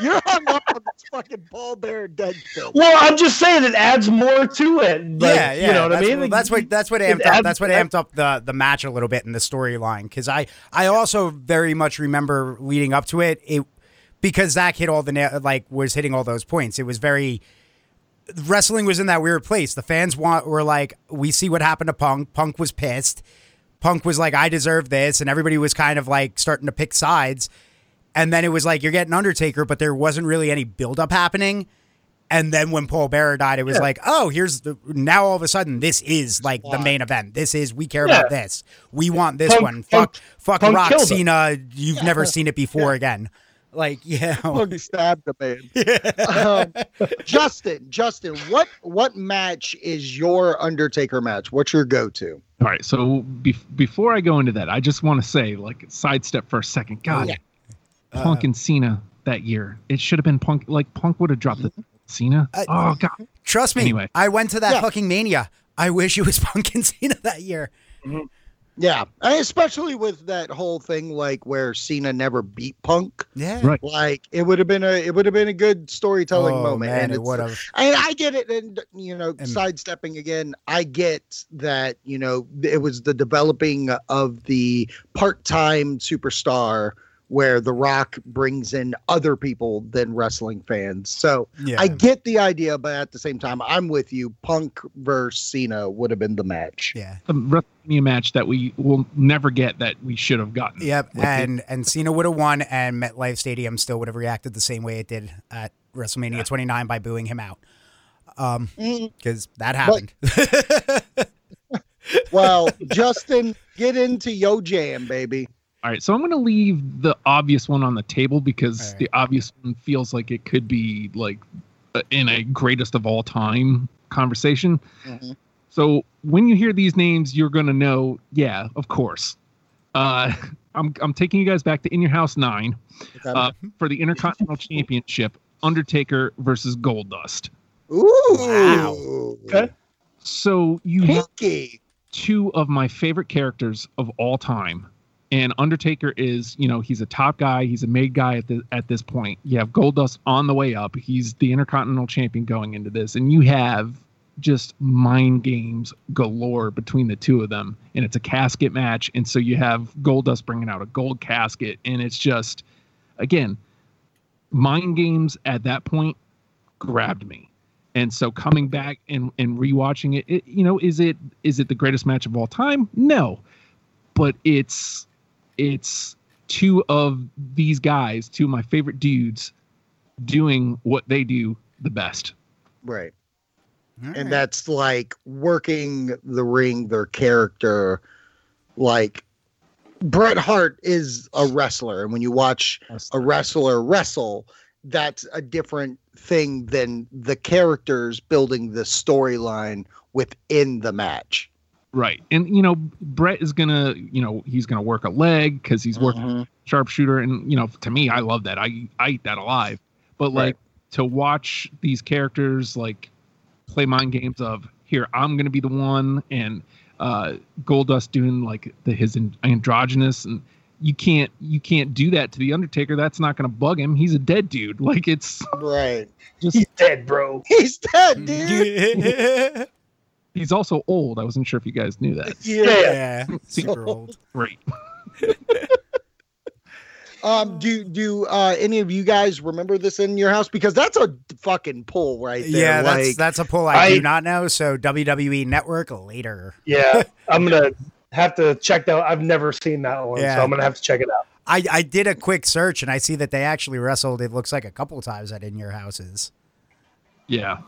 you're hung up on this fucking Paul Bearer dead film well, I'm just saying it adds more to it. Like, yeah, yeah. You know what that's, I mean? well, that's what that's what It amped up. That's what amped up the the match a little bit in the storyline because I I also very much remember leading up to it. It because Zach hit all the na- like was hitting all those points. It was very wrestling was in that weird place. The fans want were like, we see what happened to Punk. Punk was pissed. Punk was like, I deserve this, and everybody was kind of like starting to pick sides. And then it was like you're getting Undertaker, but there wasn't really any buildup happening. And then when Paul Bearer died, it was Yeah. like, oh, here's the now all of a sudden this is like the main event. This is we care Yeah. about this. We want this Punk- one. Punk- fuck, fuck Punk Rock killed him. Cena. You've never seen it before again. Like, <laughs> yeah, Punk stabbed a man. <laughs> um, Justin, Justin, what what match is your Undertaker match? What's your go-to? All right. So be- before I go into that, I just want to say, like, sidestep for a second. God, Yeah. Punk and Cena that year. It should have been Punk. Like, Punk would have dropped the Cena. Uh, oh God. trust me. Anyway. I went to that Yeah. fucking mania. I wish it was <laughs> Punk and Cena that year. Yeah, and especially with that whole thing like where Cena never beat Punk. Yeah, Right. Like it would have been a it would have been a good storytelling Oh, moment. man, and it would have. And I get it, and you know, And- sidestepping again, I get that you know it was the developing of the part-time superstar where The Rock brings in other people than wrestling fans. So Yeah, I get the idea, but at the same time, I'm with you. Punk versus Cena would have been the match. yeah. The WrestleMania match that we will never get that we should have gotten. Yep, With the- and and Cena would have won, and MetLife Stadium still would have reacted the same way it did at WrestleMania 29 by booing him out, um, Mm, because that happened. <laughs> Well, Justin, get into Yo Jam, baby. All right, so I'm going to leave the obvious one on the table because All right. the obvious one feels like it could be like uh, in a greatest of all time conversation. Mhm. So when you hear these names, you're going to know, yeah, of course. Uh, <laughs> I'm I'm taking you guys back to In Your House Nine uh, for the Intercontinental Championship. Undertaker versus Goldust. Ooh. Wow. Okay. So you Pinky. two of my favorite characters of all time. And Undertaker is, you know, he's a top guy. He's a made guy at the, at this point. You have Goldust on the way up. He's the Intercontinental Champion going into this, and you have just mind games galore between the two of them. And it's a casket match, and so you have Goldust bringing out a gold casket, and it's just, again, mind games at that point grabbed me. And so coming back and and rewatching it, it, you know, is it is it the greatest match of all time? No, but it's it's two of these guys, two of my favorite dudes, doing what they do the best. Right. All and that's like working the ring their character like Bret Hart is a wrestler and when you watch a wrestler wrestle that's a different thing than the characters building the storyline within the match Right. And you know, Bret is gonna, you know, he's gonna work a leg because he's working Mhm. sharpshooter, and you know, to me, I love that. I I eat that alive. But like Right. to watch these characters like play mind games of here, I'm gonna be the one, and uh Goldust doing like the his an- androgynous, and you can't you can't do that to the Undertaker. That's not gonna bug him. He's a dead dude. <laughs> Like it's right just He's dead, bro. he's dead dude <laughs> he's also old. I wasn't sure if you guys knew that. <laughs> yeah, super old. Right. <laughs> um do do uh any of you guys remember this in your house because that's a fucking pull right there Yeah, that's like that's a pull I, I- do not know. So WWE Network later. Yeah, <laughs> I'm gonna have to check that. I've never seen that one, Yeah. so I'm gonna have to check it out. I, I did a quick search and I see that they actually wrestled. It looks like a couple times at in your houses. Yeah.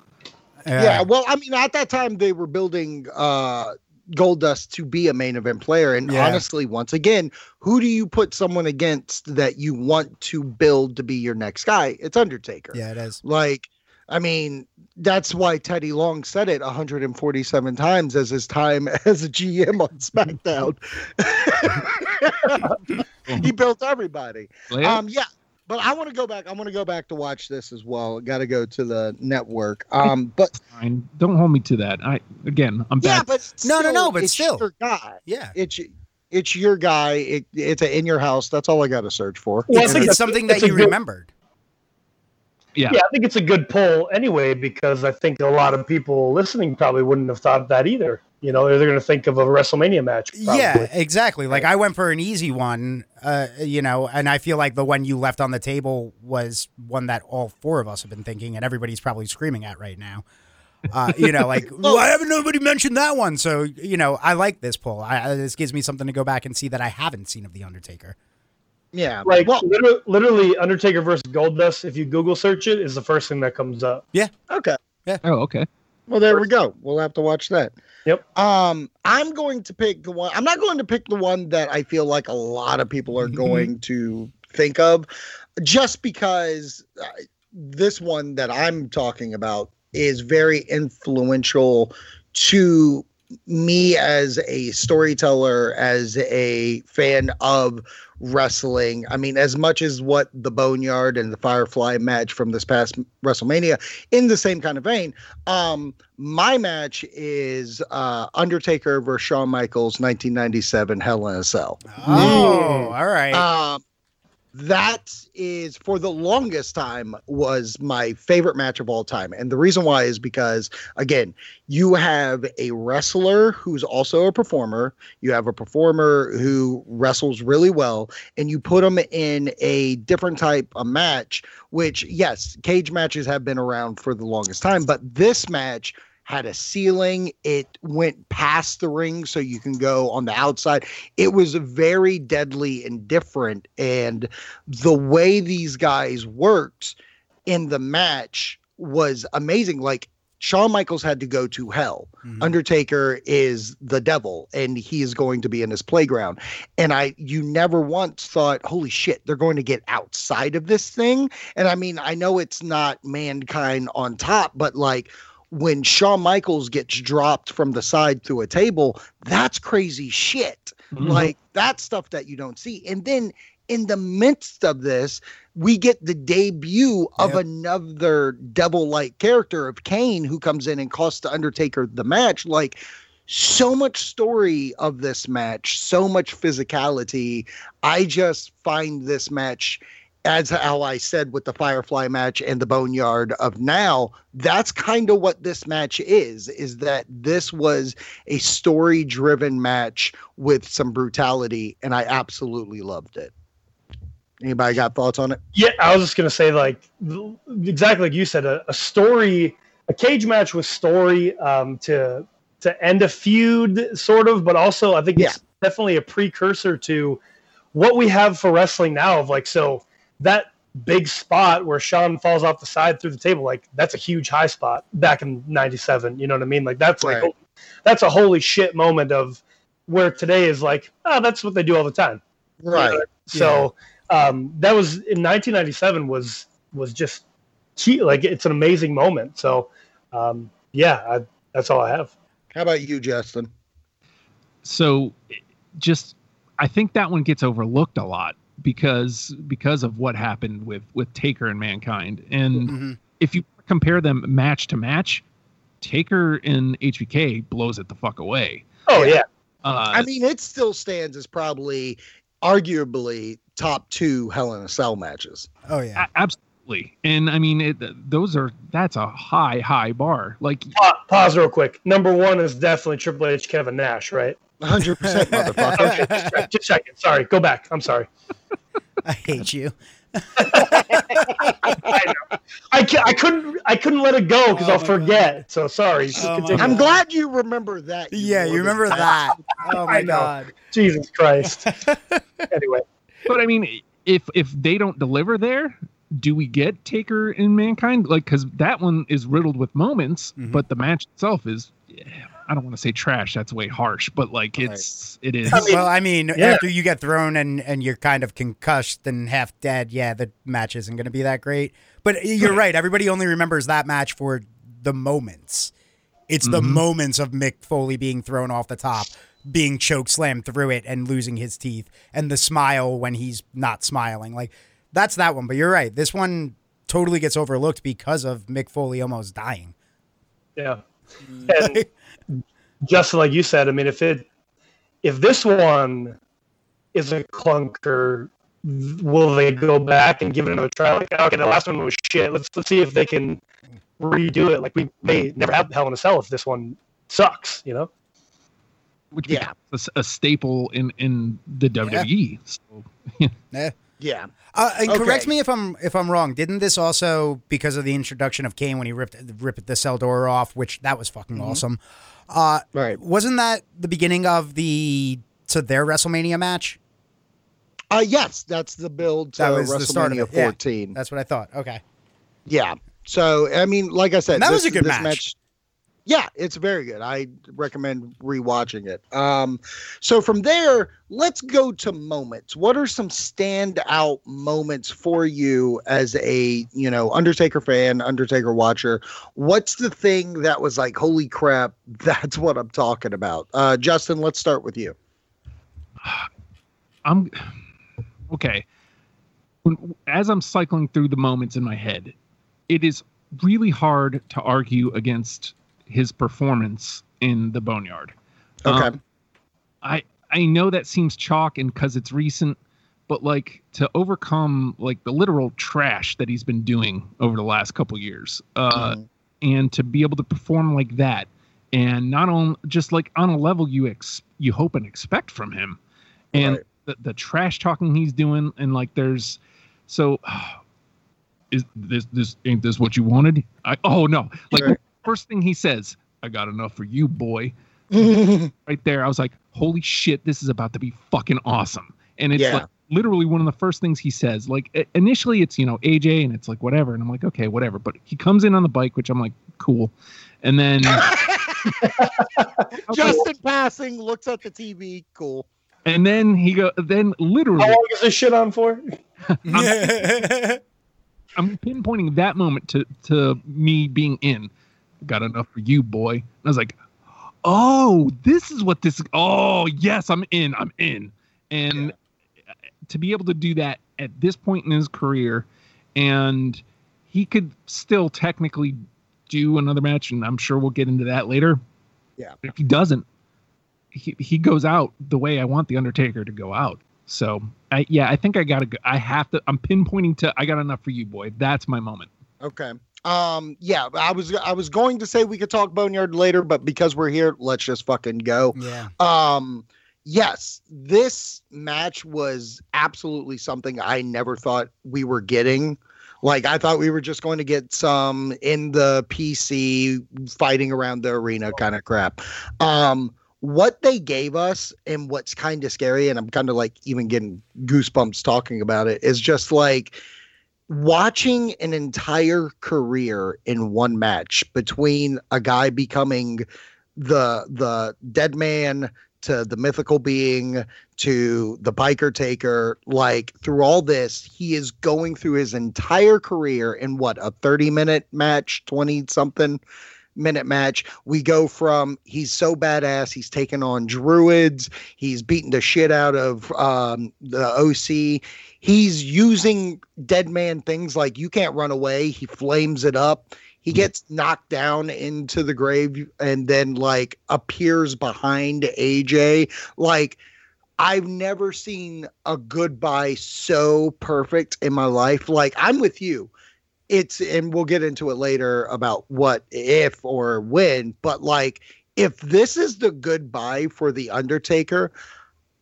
Yeah well i mean at that time they were building uh Goldust to be a main event player and Yeah. honestly once again who do you put someone against that you want to build to be your next guy it's undertaker yeah, it is. like i mean that's why teddy long said it 147 times as his time <laughs> as a gm on smackdown <laughs> <laughs> he built everybody Leia? um, yeah, but I want to go back. I want to go back to watch this as well. Got to go to the network. Um, but fine. Don't hold me to that. I again, I'm yeah, bad. but No, no, no, but it's still. your guy. Yeah. It's it's your guy. It, it's a, in your house. That's all I got to search for. Well, I It's, think it's something that a you good- remembered. yeah. Yeah, I think it's a good poll anyway because I think a lot of people listening probably wouldn't have thought that either. You know, they're going to think of a WrestleMania match. Probably. Yeah, exactly. Like I went for an easy one, uh, you know, and I feel like the one you left on the table was one that all four of us have been thinking, and everybody's probably screaming at right now. Uh, you know, like <laughs> why haven't nobody mentioned that one? So you know, I like this poll. I, I- this gives me something to go back and see that I haven't seen of the Undertaker. Yeah, Like well, literally, literally, Undertaker versus Goldust. If you Google search it, is the first thing that comes up. Yeah. Okay. Yeah. Oh, okay. Well, there we go. We'll have to watch that. Yep. Um, I'm going to pick the one. I'm not going to pick the one that I feel like a lot of people are Mhm. going to think of, just because uh, this one that I'm talking about is very influential to me as a storyteller, as a fan of wrestling. I mean, as much as what the Boneyard and the Firefly match from this past WrestleMania, in the same kind of vein, um, my match is uh, Undertaker versus Shawn Michaels, 1997 Hell in a Cell. Oh, all right. Um, that is for the longest time was my favorite match of all time, and the reason why is because again, you have a wrestler who's also a performer. You have a performer who wrestles really well, and you put them in a different type of match. Which yes, cage matches have been around for the longest time, but this match had a ceiling. It went past the ring, so you can go on the outside. It was very deadly and different. And the way these guys worked in the match was amazing. Like Shawn Michaels had to go to hell. Mhm. Undertaker is the devil and he is going to be in his playground. And I you never once thought, holy shit, they're going to get outside of this thing. And I mean, I know it's not mankind on top, but like when Shawn Michaels gets dropped from the side through a table, that's crazy shit. Mhm. Like that's stuff that you don't see. And then in the midst of this, we get the debut of Yep. another devil-like character of Kane who comes in and costs the Undertaker the match. Like so much story of this match, so much physicality. I just find this match as how I said with the Firefly match and the Boneyard of now, that's kind of what this match is, is that this was a story driven match with some brutality, and I absolutely loved it. Anybody got thoughts on it? Yeah, I was just gonna say like exactly like you said, a, a story, a cage match with story um, to to end a feud, sort of, but also I think it's definitely a precursor to what we have for wrestling now. Of like, so that big spot where Shawn falls off the side through the table, like that's a huge high spot back in '97. You know what I mean? Like that's like that's a holy shit moment of where today is like, oh, that's what they do all the time. Right. So um, that was in 1997 was was just key. Like it's an amazing moment. So um, yeah, I, that's all I have. How about you, Justin? so just I think that one gets overlooked a lot because because of what happened with with Taker and Mankind. And Mhm. if you compare them match to match, Taker and HBK blows it the fuck away. Oh yeah, Uh, I mean, it still stands as probably, arguably, top two Hell in a Cell matches. Oh yeah. a- absolutely. And I mean, it, those are that's a high high bar. Like Pa- pause real quick. Number one is definitely Triple H, Kevin Nash, right? 100%, motherfucker. Okay, just, check- just checking. Sorry, go back. I'm sorry. I hate you. <laughs> I know. I, ca- I couldn't I couldn't let it go because Oh I'll my forget. So sorry. Oh. I'm glad you remember that. Yeah, you remember that. Oh my <laughs> god. Jesus Christ. <laughs> anyway, but I mean, if if they don't deliver there, do we get Taker in Mankind? Like, because that one is riddled with moments, Mhm. but the match itself is, yeah, I don't want to say trash. That's way harsh, but like Right. it's it is. I mean, well, I mean, yeah. after you get thrown and and you're kind of concussed and half dead, yeah, the match isn't going to be that great. But you're right. Everybody only remembers that match for the moments. It's the Mhm. moments of Mick Foley being thrown off the top, being choke slammed through it, and losing his teeth, and the smile when he's not smiling. Like that's that one. But you're right. This one totally gets overlooked because of Mick Foley almost dying. yeah. <laughs> And just like you said, I mean, if it if this one is a clunker, will they go back and give it another try? Like, okay, the last one was shit. Let's let's see if they can redo it. Like we may never have Hell in a Cell if this one sucks. You know? which Yeah. a, a staple in in the WWE. So, <laughs> Yeah. Uh, and correct me if I'm if I'm wrong. Didn't this also because of the introduction of Kane when he ripped ripped the cell door off, which that was fucking awesome. Uh, Right. wasn't that the beginning of the to their WrestleMania match? Uh, yes, that's the build to That was the start of WrestleMania it, yeah. 14. That's what I thought. Okay, Yeah. So I mean, like I said, And that was a good this match. Yeah, it's very good. I recommend rewatching it. Um, so from there, let's go to moments. What are some standout moments for you as a you know Undertaker fan, Undertaker watcher? What's the thing that was like, holy crap, <laughs> that's what I'm talking about? Uh, Justin, let's start with you. I'm okay. As I'm cycling through the moments in my head, it is really hard to argue against his performance in the Boneyard. Okay. Um, I I know that seems chalk and because it's recent, but like to overcome like the literal trash that he's been doing over the last couple years, uh, Mhm. and to be able to perform like that, and not on just like on a level you ex you hope and expect from him, and Right. the, the trash talking he's doing, and like there's so. <sighs> Is this this ain't this what you wanted? I oh no! Like Right. First thing he says, "I got enough for you, boy." <laughs> Right there, I was like, holy shit, this is about to be fucking awesome. And it's Yeah. like literally one of the first things he says. Like initially it's, you know, AJ and it's like whatever. And I'm like, okay, whatever. But he comes in on the bike, which I'm like, cool. And then <laughs> <laughs> Justin passing looks at the TV. Cool. and then he go then literally How long is this shit on for? I'm pinpointing that moment to to me being in. Got enough for you, boy. And I was like, oh, this is what this. Oh, yes, I'm in. I'm in. And to be able to do that at this point in his career, and he could still technically do another match, and I'm sure we'll get into that later. Yeah. But if he doesn't, he, he goes out the way I want the Undertaker to go out. So I yeah, I think I gotta go. I have to. I'm pinpointing to. I got enough for you, boy. That's my moment. Okay. Um. Yeah. I was. I was going to say we could talk Boneyard later, but because we're here, let's just fucking go. Yeah. Um. Yes, this match was absolutely something I never thought we were getting. Like I thought we were just going to get some in the PC fighting around the arena kind of crap. Um what they gave us and what's kind of scary and I'm kind of like even getting goosebumps talking about it is just like watching an entire career in one match between a guy becoming the the dead man to the mythical being to the biker taker like through all this he is going through his entire career in what a 30 minute match 20 something minute match. We go from he's so badass he's taken on druids he's beaten the shit out of um, the oc he's using dead man things like you can't run away. He flames it up. He gets knocked down into the grave and then like appears behind aj like I've never seen a goodbye so perfect in my life. Like I'm with you. It's and we'll get into it later about what if or when, but like if this is the goodbye for the Undertaker,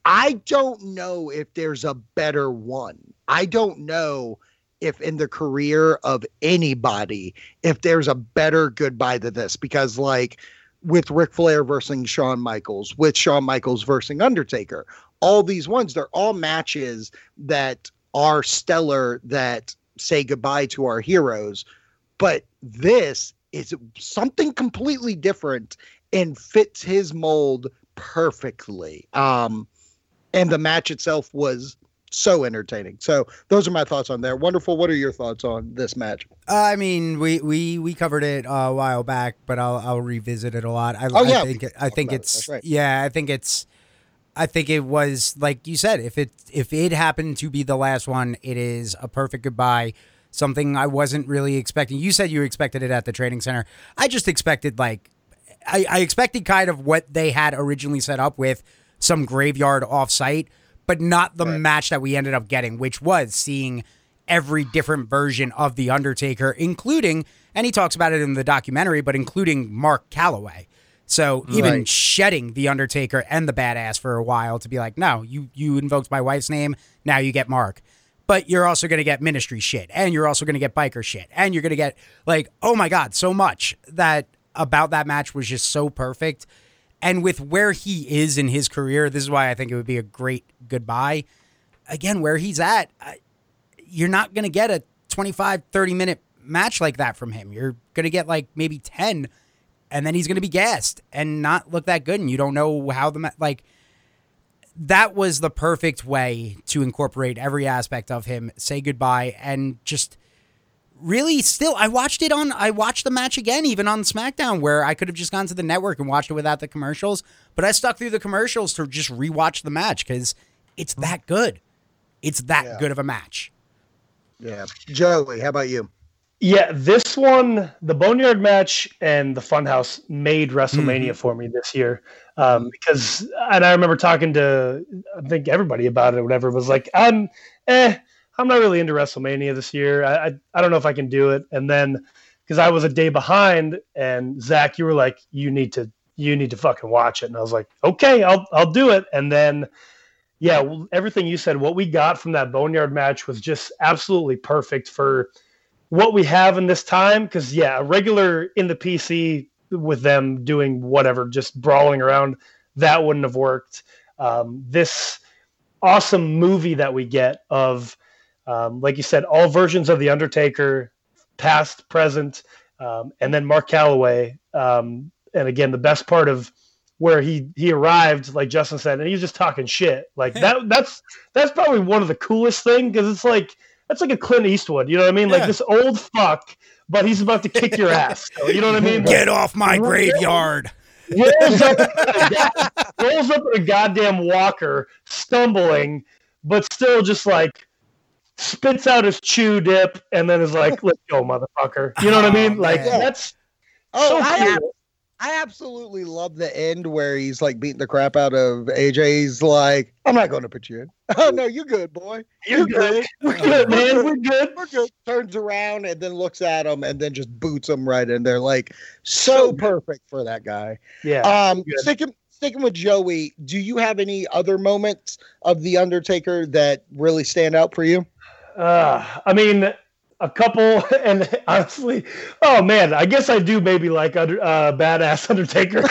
I don't know if there's a better one. I don't know if in the career of anybody if there's a better goodbye to this because like with Ric Flair versus Shawn Michaels, with Shawn Michaels versus Undertaker. All these ones, they're all matches that are stellar that say goodbye to our heroes. But this is something completely different and fits his mold perfectly. Um, and the match itself was so entertaining. So those are my thoughts on there. Wonderful. What are your thoughts on this match? Uh, I mean, we, we we covered it uh, a while back, but I'll I'll revisit it a lot. I, Oh, yeah, I think I think about it. it's right. yeah, I think it's I think it was like you said. If it if it happened to be the last one, it is a perfect goodbye. Something I wasn't really expecting. You said you expected it at the training center. I just expected like I, I expected kind of what they had originally set up with some graveyard offsite, but not the Right. match that we ended up getting, which was seeing every different version of The Undertaker, including, and he talks about it in the documentary, but including Mark Calaway. So even Right. shedding The Undertaker and the badass for a while to be like, no, you you invoked my wife's name, now you get Mark. But you're also going to get ministry shit, and you're also going to get biker shit, and you're going to get like, oh my god, so much that about that match was just so perfect. And with where he is in his career, this is why I think it would be a great goodbye. Again, where he's at, you're not going to get a 25, 30 minute match like that from him. You're going to get like maybe 10, and then he's going to be gassed and not look that good. And you don't know how the, like, that was the perfect way to incorporate every aspect of him, say goodbye, and just really still I watched it on I watched the match again even on SmackDown where I could have just gone to the network and watched it without the commercials, but I stuck through the commercials to just rewatch the match cuz it's mm-hmm. that good. It's that Yeah. good of a match. Yeah. Joey, how about you? Yeah, this one, the Boneyard match and the Funhouse made WrestleMania for me this year. Um, because, and I remember talking to, I think everybody about it, or whatever, was like, I'm, eh, I'm not really into WrestleMania this year. I, I, I don't know if I can do it. And then, because I was a day behind, and Zach, you were like, you need to, you need to fucking watch it. And I was like, okay, I'll, I'll do it. And then, yeah, everything you said, what we got from that Boneyard match was just absolutely perfect for what we have in this time. Because yeah, a regular in the PC with them doing whatever, just brawling around, that wouldn't have worked. Um, this awesome movie that we get of, um, like you said, all versions of the Undertaker, past, present, um, and then Mark Calaway. Um, and again, the best part of where he he arrived, like Justin said, and he was just talking shit. Like <laughs> that. That's that's probably one of the coolest thing because it's like that's like a Clint Eastwood. You know what I mean? Like this old fuck, but he's about to kick your ass. So, you know what I mean? <laughs> Get off my graveyard. rolls <laughs> up, rolls up in a goddamn walker, stumbling, but still just like spits out his chew dip and then is like, "Let's go, motherfucker." You know what I mean? Oh, Like man. that's Oh, so I, cute. I absolutely love the end where he's like beating the crap out of AJ. He's like, I'm not going to put you in. <laughs> Oh, no, you're good, boy. You're good. We're good, man. We're good. We're good. Turns around and then looks at him and then just boots him right in there. Like, so perfect for that guy. Yeah. Um, good. sticking sticking with Joey, do you have any other moments of the Undertaker that really stand out for you? Uh, I mean, a couple, <laughs> and honestly, oh man, I guess I do maybe like under, uh, badass <laughs> Undertaker. <laughs>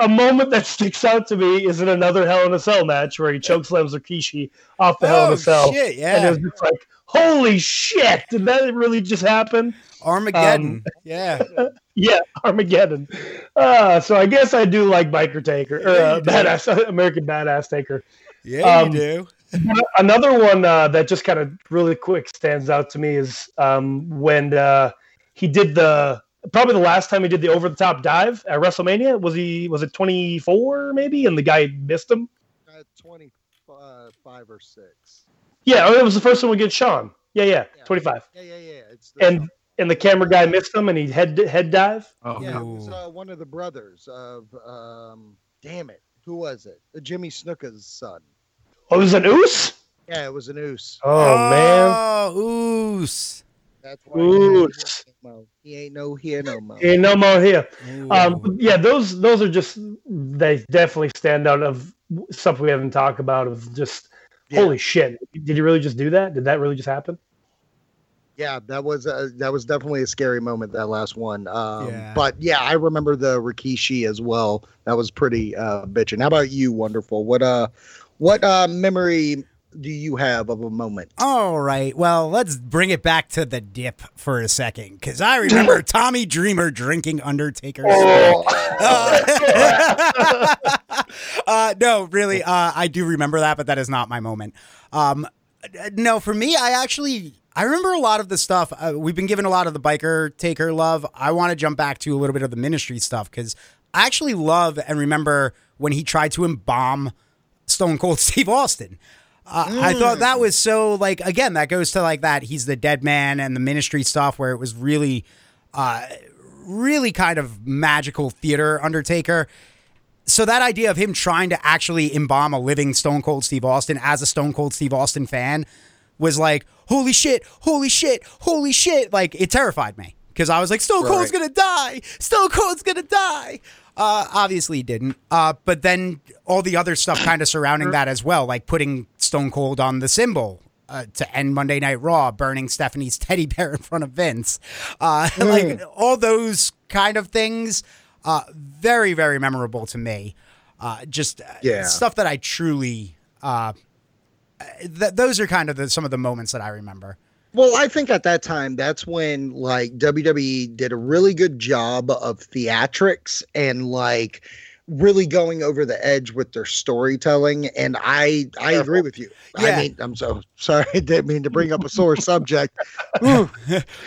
a moment that sticks out to me is in another Hell in a Cell match where he chokeslams Rikishi off the Hell in Oh, a Cell, shit, and it was just like, holy shit, did that really just happen? Armageddon. Um, yeah. Yeah, Armageddon. Uh, so I guess I do like Biker Taker or Yeah, uh, you badass American Badass Taker. Yeah, Um, you do. <laughs> Another one uh, that just kind of really quick stands out to me is um, when uh, he did the probably the last time he did the over the top dive at WrestleMania. Was he was it 24 maybe? And the guy missed him. Uh, 25 or 6. Yeah, oh, it was the first one against Shawn. Yeah, yeah, Yeah. 25. Yeah, yeah, yeah. It's the, And and the camera guy missed him, and he head head dive. Oh, yeah, God. it was uh, one of the brothers of, um, damn it, who was it? Uh, Jimmy Snuka's son. Oh, it was an oos. Yeah, it was an Oos. Oh, man. Oh, oos. That's why Oos. he ain't no here no more. Yeah, no more here. Um, yeah, those those are just they definitely stand out of stuff we haven't talked about. Of just Yeah. holy shit, did you really just do that? Did that really just happen? Yeah, that was uh, that was definitely a scary moment. That last one. Um, Yeah. But yeah, I remember the Rikishi as well. That was pretty uh, bitching. How about you? Wonderful. What uh, what uh memory do you have of a moment? All right. Well, let's bring it back to the dip for a second, because I remember <laughs> Tommy Dreamer drinking Undertaker's. Uh, <laughs> <laughs> uh, no, really, uh, I do remember that, but that is not my moment. Um, no, for me, I actually I remember a lot of the stuff. Uh, we've been given a lot of the biker taker love. I want to jump back to a little bit of the ministry stuff because I actually love and remember when he tried to embalm Stone Cold <laughs> Steve Austin. Uh, I thought that was so like again that goes to like that he's the dead man and the ministry stuff where it was really uh really kind of magical theater Undertaker. So that idea of him trying to actually embalm a living Stone Cold Steve Austin as a Stone Cold Steve Austin fan was like, holy shit, holy shit, holy shit. Like it terrified me because I was like, Stone Cold's Right. gonna die. Stone Cold's gonna die. Uh, obviously he didn't. Uh, but then all the other stuff kind of surrounding that as well, like putting Stone Cold on the symbol. Uh, to end Monday Night Raw, burning Stephanie's <laughs> teddy bear in front of Vince, uh, <laughs> like all those kind of things, uh, very very memorable to me. Uh, just Yeah. stuff that I truly uh, th- those are kind of the, some of the moments that I remember. Well, I think at that time, that's when like WWE did a really good job of theatrics and like really going over the edge with their storytelling. And I I agree with you. Yeah. I mean, I'm so sorry. <laughs> I didn't mean to bring up a sore subject. <laughs>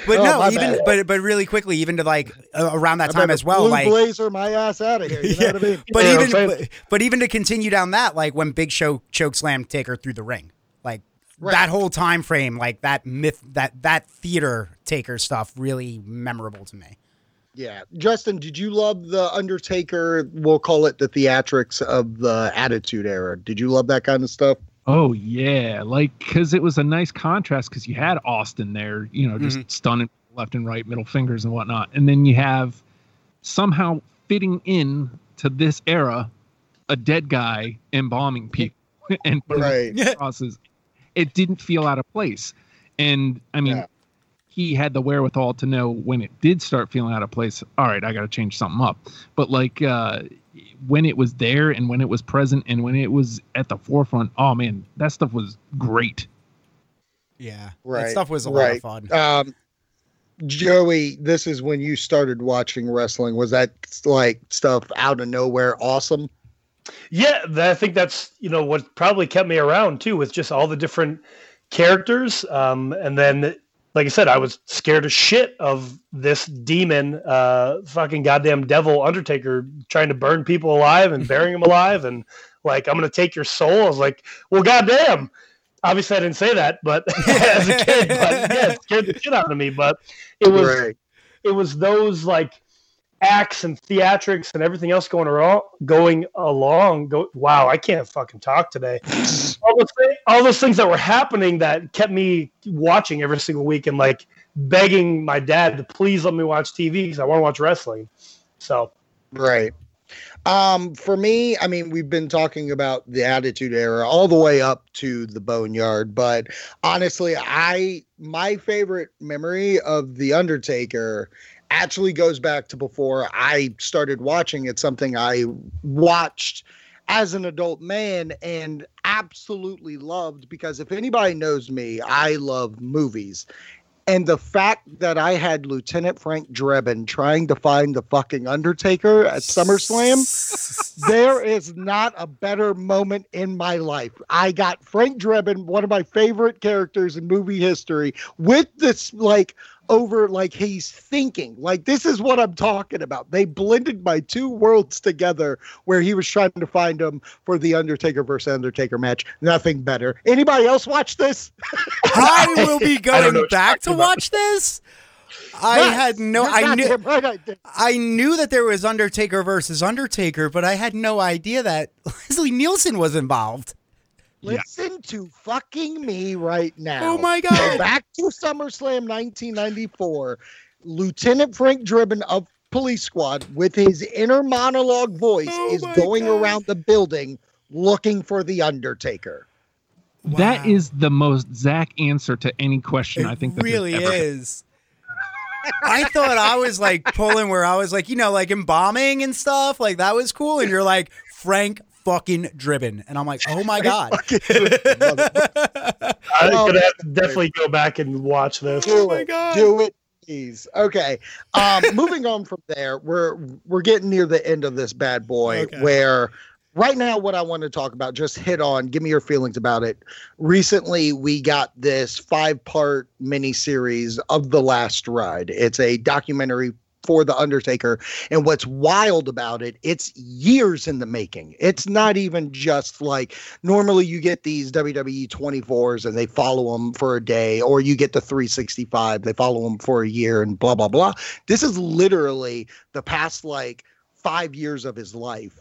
But Oh, no, even bad. but but really quickly, even to like uh, around that I time as well, like blazer my ass out of here. You know Yeah, what I mean? but Yeah, even but, but even to continue down that, like when Big Show choke slam Taker through the ring, like Right. that whole time frame, like that myth, that that theater Taker stuff, really memorable to me. Yeah. Justin, did you love the Undertaker? We'll call it the theatrics of the Attitude Era. Did you love that kind of stuff? Oh yeah, like because it was a nice contrast because you had Austin there, you know, just mm-hmm. stunning left and right, middle fingers and whatnot, and then you have somehow fitting in to this era a dead guy embalming people <laughs> and putting Right. crosses. It didn't feel out of place, and I mean, Yeah. he had the wherewithal to know when it did start feeling out of place. All right, I got to change something up. But like uh, when it was there and when it was present and when it was at the forefront, oh man, that stuff was great. Yeah, Right. that stuff was a lot of fun. Um, Joey, this is when you started watching wrestling. Was that like stuff out of nowhere awesome? Yeah, I think that's you know what probably kept me around too, with just all the different characters. Um, and then, like I said, I was scared as shit of this demon, uh, fucking goddamn devil Undertaker trying to burn people alive and burying them alive, and like I'm gonna take your soul. I was like, well, goddamn. obviously I didn't say that, but <laughs> as a kid, but yeah, it scared the shit out of me. But it was Right. it was those like acts and theatrics and everything else going around going along go wow i can't fucking talk today. <laughs> All those, all those things that were happening that kept me watching every single week and like begging my dad to please let me watch tv because i want to watch wrestling. So. Right. Um, for me, I mean, we've been talking about the Attitude Era all the way up to the Boneyard, but honestly, I my favorite memory of the Undertaker actually goes back to before I started watching. It's something I watched as an adult man and absolutely loved because if anybody knows me, I love movies. And the fact that I had Lieutenant Frank Drebin trying to find the fucking Undertaker at SummerSlam, <laughs> there is not a better moment in my life. I got Frank Drebin, one of my favorite characters in movie history, with this like over like he's thinking like this is what i'm talking about they blended my two worlds together where he was trying to find him for the undertaker versus undertaker match nothing better anybody else watch this <laughs> I will be <laughs> I don't know going back to watch this. I Yes, had no. I knew. right I knew that there was Undertaker versus Undertaker, but I had no idea that <laughs> Leslie Nielsen was involved. Yeah. listen to fucking me right now Oh my Go god! back to SummerSlam 1994. Lieutenant Frank Drebin of Police Squad, with his inner monologue voice, Oh is going God. around the building looking for the Undertaker. That Wow. is the most Zach answer to any question It I think that really ever been. is. I thought I was like pulling where I was like, you know, like embalming and stuff. Like that was cool. And you're like, Frank fucking Drebin. And I'm like, oh my <laughs> God. i'm Oh, gonna definitely go back and watch this Do my it. God. Do it. Please. Okay. Um, <laughs> moving on from there, we're we're getting near the end of this bad boy Okay. where right now what I want to talk about, just hit on, give me your feelings about it. Recently we got this five-part miniseries of The Last Ride. It's a documentary for the Undertaker. And what's wild about it, it's years in the making. It's not even just like normally you get these WWE 24s and they follow them for a day, or you get the 365, they follow them for a year and blah, blah, blah. This is literally the past like five years of his life.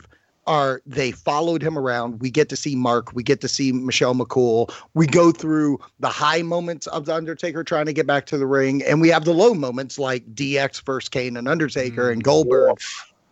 Are they followed him around? We get to see Mark. We get to see Michelle McCool. We go through the high moments of the Undertaker trying to get back to the ring, and we have the low moments like DX versus Kane and Undertaker mm-hmm. and Goldberg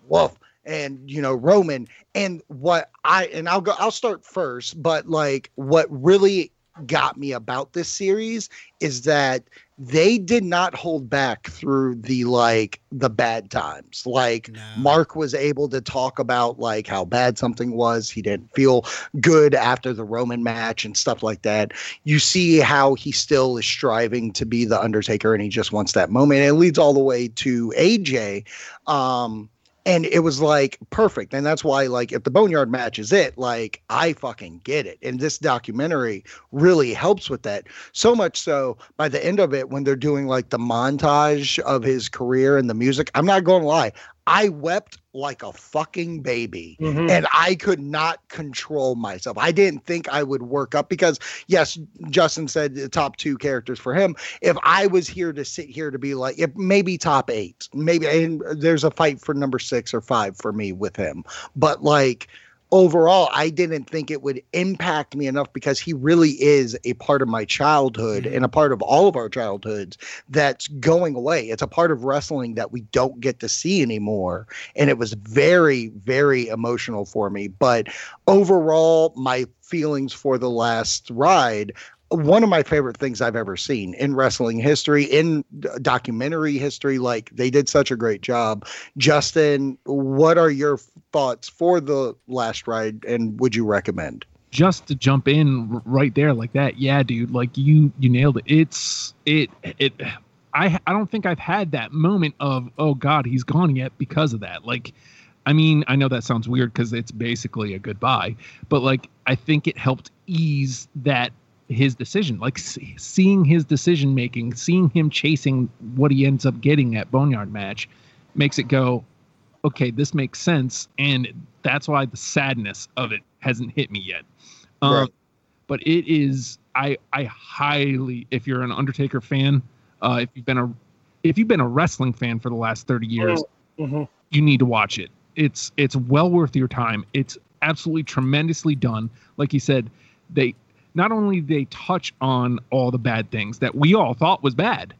Wolf and you know Roman and what I and I'll go I'll start first but like what really got me about this series is that they did not hold back through the like the bad times. Like No. Mark was able to talk about like how bad something was. He didn't feel good after the Roman match and stuff like that. You see how he still is striving to be the Undertaker and he just wants that moment. And it leads all the way to AJ um and it was like perfect. And that's why like if the boneyard match is it like i fucking get it. And this documentary really helps with that. So much so by the end of it when they're doing like the montage of his career and the music i'm not going to lie i wept like a fucking baby Mhm. and I could not control myself. I didn't think I would work up because, yes, Justin said the top two characters for him. If I was here to sit here to be like, if maybe top eight, maybe, and there's a fight for number six or five for me with him, but like overall, I didn't think it would impact me enough because he really is a part of my childhood mm-hmm. and a part of all of our childhoods that's going away. It's a part of wrestling that we don't get to see anymore. And it was very very emotional for me. But overall my feelings for the last ride one of my favorite things I've ever seen in wrestling history, in documentary history. Like they did such a great job. Justin, what are your thoughts for the last ride, and would you recommend? just to jump in right there like that yeah dude like you you nailed it it's it it i i don't think i've had that moment of oh god he's gone yet because of that like i mean i know that sounds weird because it's basically a goodbye but like i think it helped ease that his decision like see, seeing his decision making seeing him chasing what he ends up getting at boneyard match makes it go okay this makes sense and that's why the sadness of it hasn't hit me yet um, Right. but it is I I highly if you're an Undertaker fan, uh, if you've been a if you've been a wrestling fan for the last 30 years, Mhm. you need to watch it. It's it's well worth your time. It's absolutely tremendously done. Like you said, they not only they touch on all the bad things that we all thought was bad,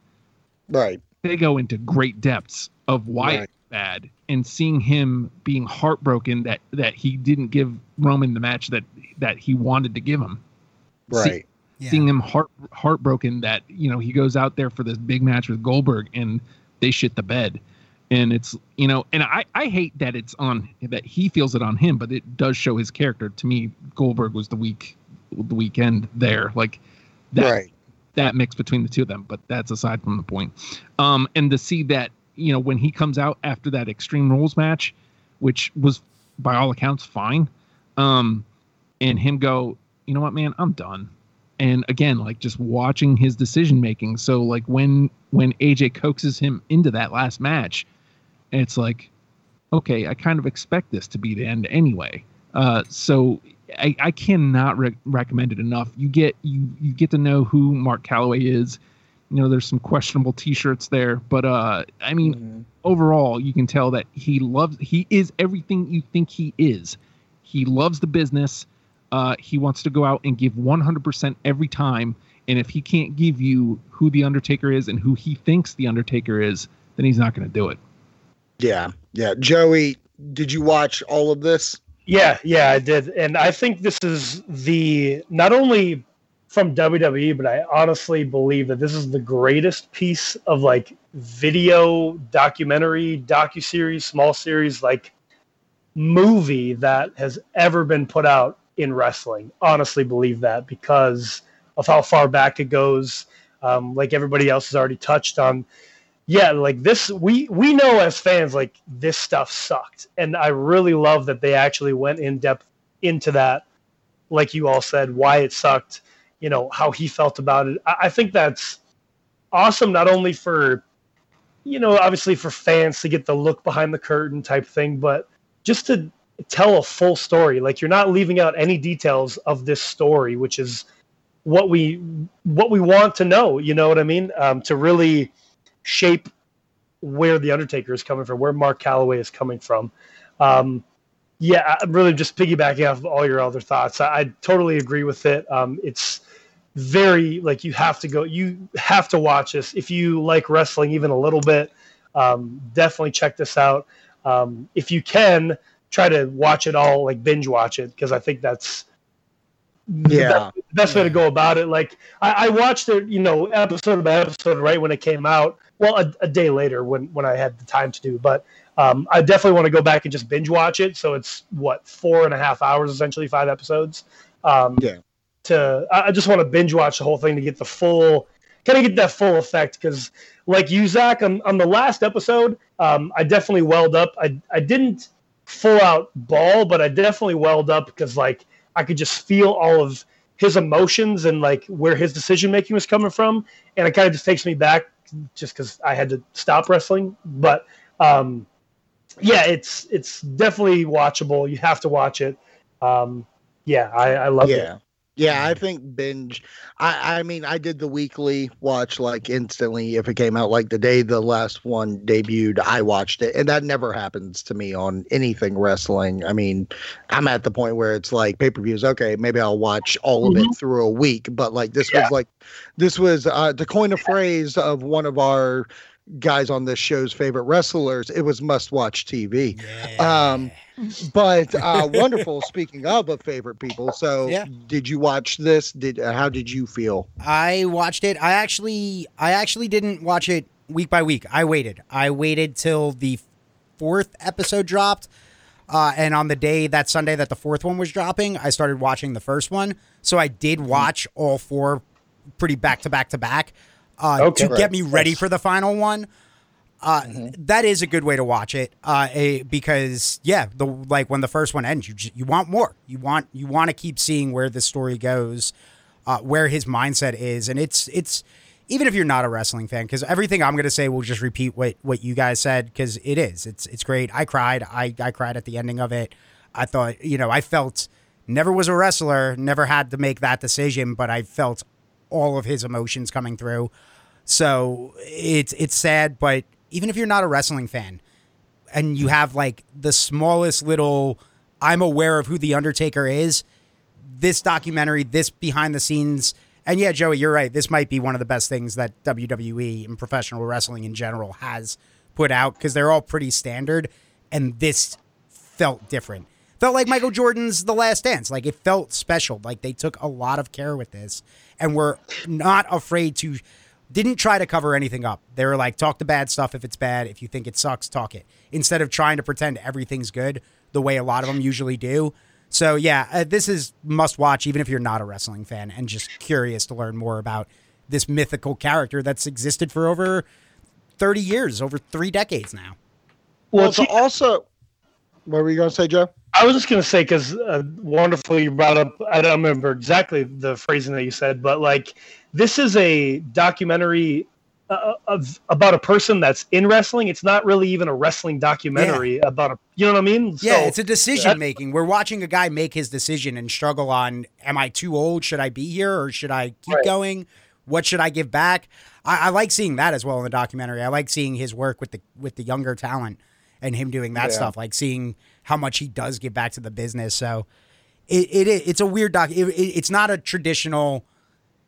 Right. they go into great depths of why Right. it's bad and seeing him being heartbroken that that he didn't give Roman the match that that he wanted to give him. See- Right. Yeah. Seeing him heart heartbroken that you know he goes out there for this big match with Goldberg and they shit the bed. And it's you know, and I I hate that it's on that he feels it on him, but it does show his character. To me, Goldberg was the weak the weekend there. Like that right. that mix between the two of them, but that's aside from the point. Um, and to see that, you know, when he comes out after that Extreme Rules match, which was by all accounts fine, um, and him go, you know what, man, I'm done. And again, like just watching his decision making. So like when when AJ coaxes him into that last match, it's like, okay, I kind of expect this to be the end anyway. Uh, so I, I cannot re- recommend it enough. You get you you get to know who Mark Calaway is. You know, there's some questionable T-shirts there, but uh, I mean, overall, you can tell that he loves. He is everything you think he is. He loves the business. Uh, he wants to go out and give 100% every time. And if he can't give you who the Undertaker is and who he thinks the Undertaker is, then he's not going to do it. Yeah. Yeah. Joey, did you watch all of this? Yeah, yeah, I did, and I think this is the not only from WWE, but I honestly believe that this is the greatest piece of like video documentary, docu series, small series, like movie that has ever been put out in wrestling. Honestly, believe that because of how far back it goes. Um, like everybody else has already touched on, yeah, like this, we we know as fans, like this stuff sucked, and I really love that they actually went in depth into that. Like you all said, why it sucked, you know, how he felt about it. I, I think that's awesome, not only for, you know, obviously for fans to get the look behind the curtain type thing, but just to tell a full story. Like you're not leaving out any details of this story, which is what we what we want to know. You know what I mean? Um, to really shape where the Undertaker is coming from, where Mark Calaway is coming from. Um, yeah, I'm really just piggybacking off of all your other thoughts. I, I totally agree with it. Um, it's very like you have to go, you have to watch this if you like wrestling even a little bit. Um, definitely check this out. Um, if you can, try to watch it all, like binge watch it, because I think that's the Yeah. best, the best way to go about it. Like I, I watched it, you know, episode by episode, right when it came out. Well, a, a day later when when I had the time to do, but um, I definitely want to go back and just binge watch it. So it's what four and a half hours, essentially five episodes. Um, Yeah. To I I just want to binge watch the whole thing to get the full, kind of get that full effect. Because like you, Zach, on, on the last episode, um, I definitely welled up. I I didn't full out ball, but I definitely welled up because like I could just feel all of his emotions and like where his decision making was coming from, and it kind of just takes me back just because I had to stop wrestling. But um, yeah, it's it's definitely watchable. You have to watch it. Um, yeah, I, I love it. Yeah. Yeah, I think binge. I I mean, I did the weekly watch like instantly if it came out like the day the last one debuted. I watched it, and that never happens to me on anything wrestling. I mean, I'm at the point where it's like pay per views. Okay, maybe I'll watch all of it through a week, but like this Yeah. was like this was uh, to coin a phrase of one of our guys on this show's favorite wrestlers. It was must watch TV. Um, but uh, <laughs> wonderful. Speaking of a favorite people, so Yeah. did you watch this? Did uh, how did you feel? I watched it. I actually I actually didn't watch it week by week. I waited. I waited till the fourth episode dropped. Uh, and on the day that Sunday that the fourth one was dropping, I started watching the first one. So I did watch all four pretty back to back to back uh, Okay. to get me ready Nice. for the final one. Uh, that is a good way to watch it uh, eh, because yeah, the like when the first one ends, you you want more. You want you want to keep seeing where the story goes, uh, where his mindset is, and it's it's even if you're not a wrestling fan, because everything I'm gonna say will just repeat what what you guys said because it is it's it's great. I cried. I I cried at the ending of it. I thought you know I felt never was a wrestler, never had to make that decision, but I felt all of his emotions coming through. So it's it's sad, but even if you're not a wrestling fan and you have like the smallest little I'm aware of who the Undertaker is, this documentary, this behind the scenes and yeah, Joey, you're right. This might be one of the best things that WWE and professional wrestling in general has put out because they're all pretty standard and this felt different. Felt like Michael Jordan's The Last Dance. Like it felt special. Like they took a lot of care with this and were not afraid to didn't try to cover anything up. They were like, talk the bad stuff if it's bad. If you think it sucks, talk it. Instead of trying to pretend everything's good the way a lot of them usually do. So yeah, uh, this is must watch even if you're not a wrestling fan and just curious to learn more about this mythical character that's existed for over 30 years, over 3 decades now. Well, well also what were you going to say, Joe? I was just going to say because uh, wonderfully you brought up. I don't remember exactly the phrasing that you said, but like this is a documentary uh, of about a person that's in wrestling. It's not really even a wrestling documentary yeah. about a. You know what I mean? Yeah, so, it's a decision making. We're watching a guy make his decision and struggle on: Am I too old? Should I be here or should I keep right. going? What should I give back? I, I, like seeing that as well in the documentary. I like seeing his work with the with the younger talent and him doing that yeah. stuff. Like seeing how much he does give back to the business. So it, it it's a weird doc. It, it, it's not a traditional.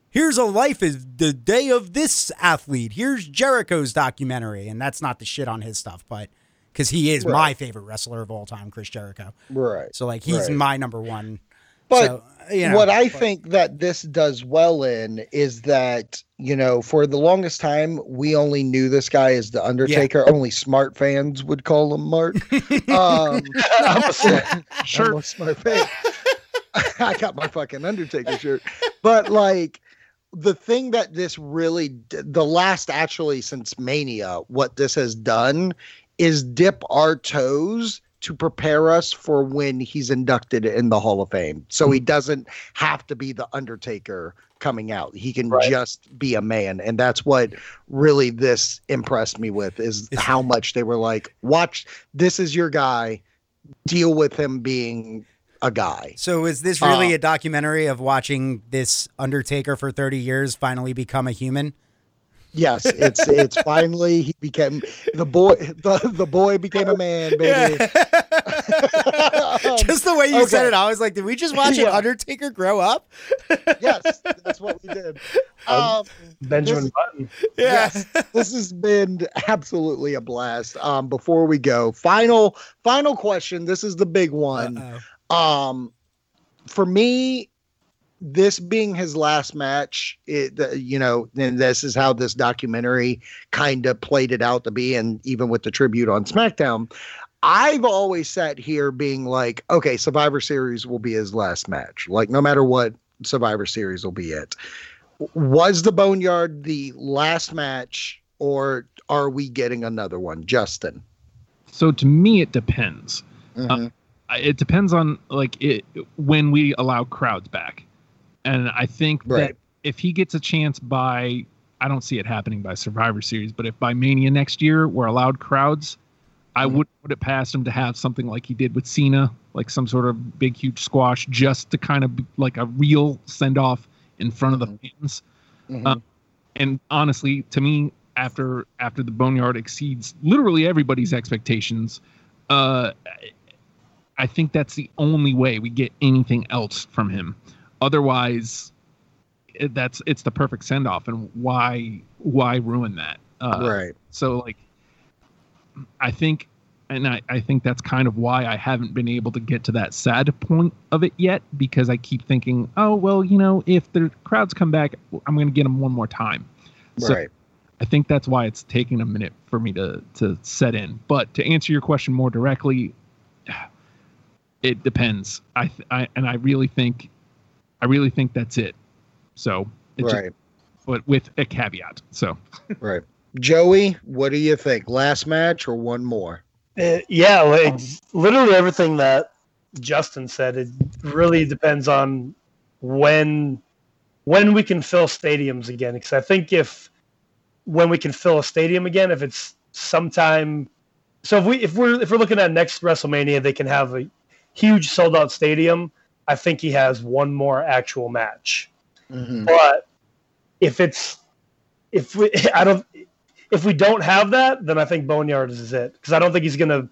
Here's a life is the day of this athlete. Here's Jericho's documentary, and that's not the shit on his stuff, but because he is right. my favorite wrestler of all time, Chris Jericho. Right. So like he's right. my number one. But so, you know, what I but, think that this does well in is that you know for the longest time we only knew this guy as the Undertaker. Yeah. Only smart fans would call him Mark. <laughs> um, <laughs> I'm a, sure. I'm a smart fan. <laughs> I got my fucking Undertaker shirt, but like the thing that this really the last actually since Mania, what this has done is dip our toes to prepare us for when he's inducted in the Hall of Fame. So he hmm. doesn't have to be the Undertaker coming out. He can right. just be a man. And that's what really this impressed me with is how much they were like, watch, this is your guy. Deal with him being a guy. So is this really uh, a documentary of watching this Undertaker for 30 years finally become a human? Yes, it's it's <laughs> finally he became the boy. The, the boy became a man, baby. Yeah. <laughs> <laughs> just the way you okay. said it, I was like, did we just watch yeah. an Undertaker grow up? yes, that's what we did. Um, um, Benjamin this, Button. Yeah. Yes, this has been absolutely a blast. Um, before we go, final final question. This is the big one. Uh-oh. Um, for me, this being his last match, it, you know, and this is how this documentary kind of played it out to be, and even with the tribute on SmackDown, I've always sat here being like, okay, Survivor Series will be his last match. Like, no matter what, Survivor Series will be it. Was the Boneyard the last match, or are we getting another one, Justin? So to me, it depends. Uh, mm-hmm. Uh, it depends on like it when we allow crowds back. And I think right. that if he gets a chance by, I don't see it happening by Survivor Series, but if by Mania next year we're allowed crowds, I mm-hmm. would put it past him to have something like he did with Cena, like some sort of big, huge squash, just to kind of like a real send off in front of the mm-hmm. fans. Mm-hmm. Uh, and honestly, to me, after after the Boneyard exceeds literally everybody's expectations, uh, I think that's the only way we get anything else from him. Otherwise, it, that's it's the perfect send off, and why why ruin that? Uh, right. So like, I think, and I I think that's kind of why I haven't been able to get to that sad point of it yet because I keep thinking, oh well, you know, if the crowds come back, I'm going to get them one more time. So right. I think that's why it's taking a minute for me to to set in. But to answer your question more directly, it depends. I, I and I really think I really think that's it. So, it right. Just, but with a caveat. So, <laughs> right. Joey, what do you think? Last match or one more? Uh, yeah, like, literally everything that Justin said. It really depends on when when we can fill stadiums again. Because I think if when we can fill a stadium again, if it's sometime, so if we if we're if we're looking at next WrestleMania, they can have a huge sold out stadium I think he has one more actual match. Mhm. But if it's if we <laughs> I don't if we don't have that, then I think Boneyard is it because I don't think he's gonna,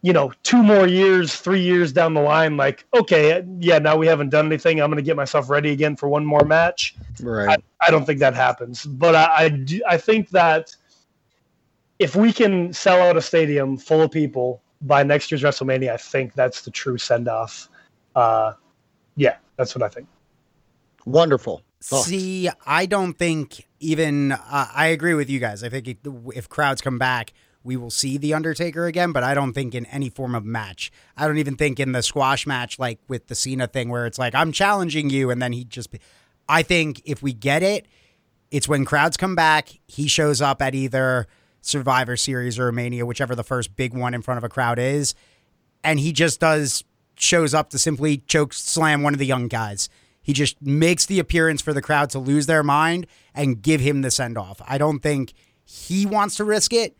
you know, two more years, three years down the line, like okay, yeah, now we haven't done anything. I'm gonna get myself ready again for one more match. Right. I don't think that happens, but I I, do, I think that if we can sell out a stadium full of people by next year's WrestleMania, I think that's the true send off. Uh, yeah, that's what I think. Wonderful. Thoughts? See, I don't think even uh, I agree with you guys. I think if, if crowds come back, we will see the Undertaker again, but I don't think in any form of match. I don't even think in the squash match, like with the Cena thing, where it's like I'm challenging you, and then he just. Be- I think if we get it, it's when crowds come back. He shows up at either Survivor Series or Mania, whichever the first big one in front of a crowd is, and he just does shows up to simply choke slam one of the young guys. He just makes the appearance for the crowd to lose their mind and give him the send off. I don't think he wants to risk it.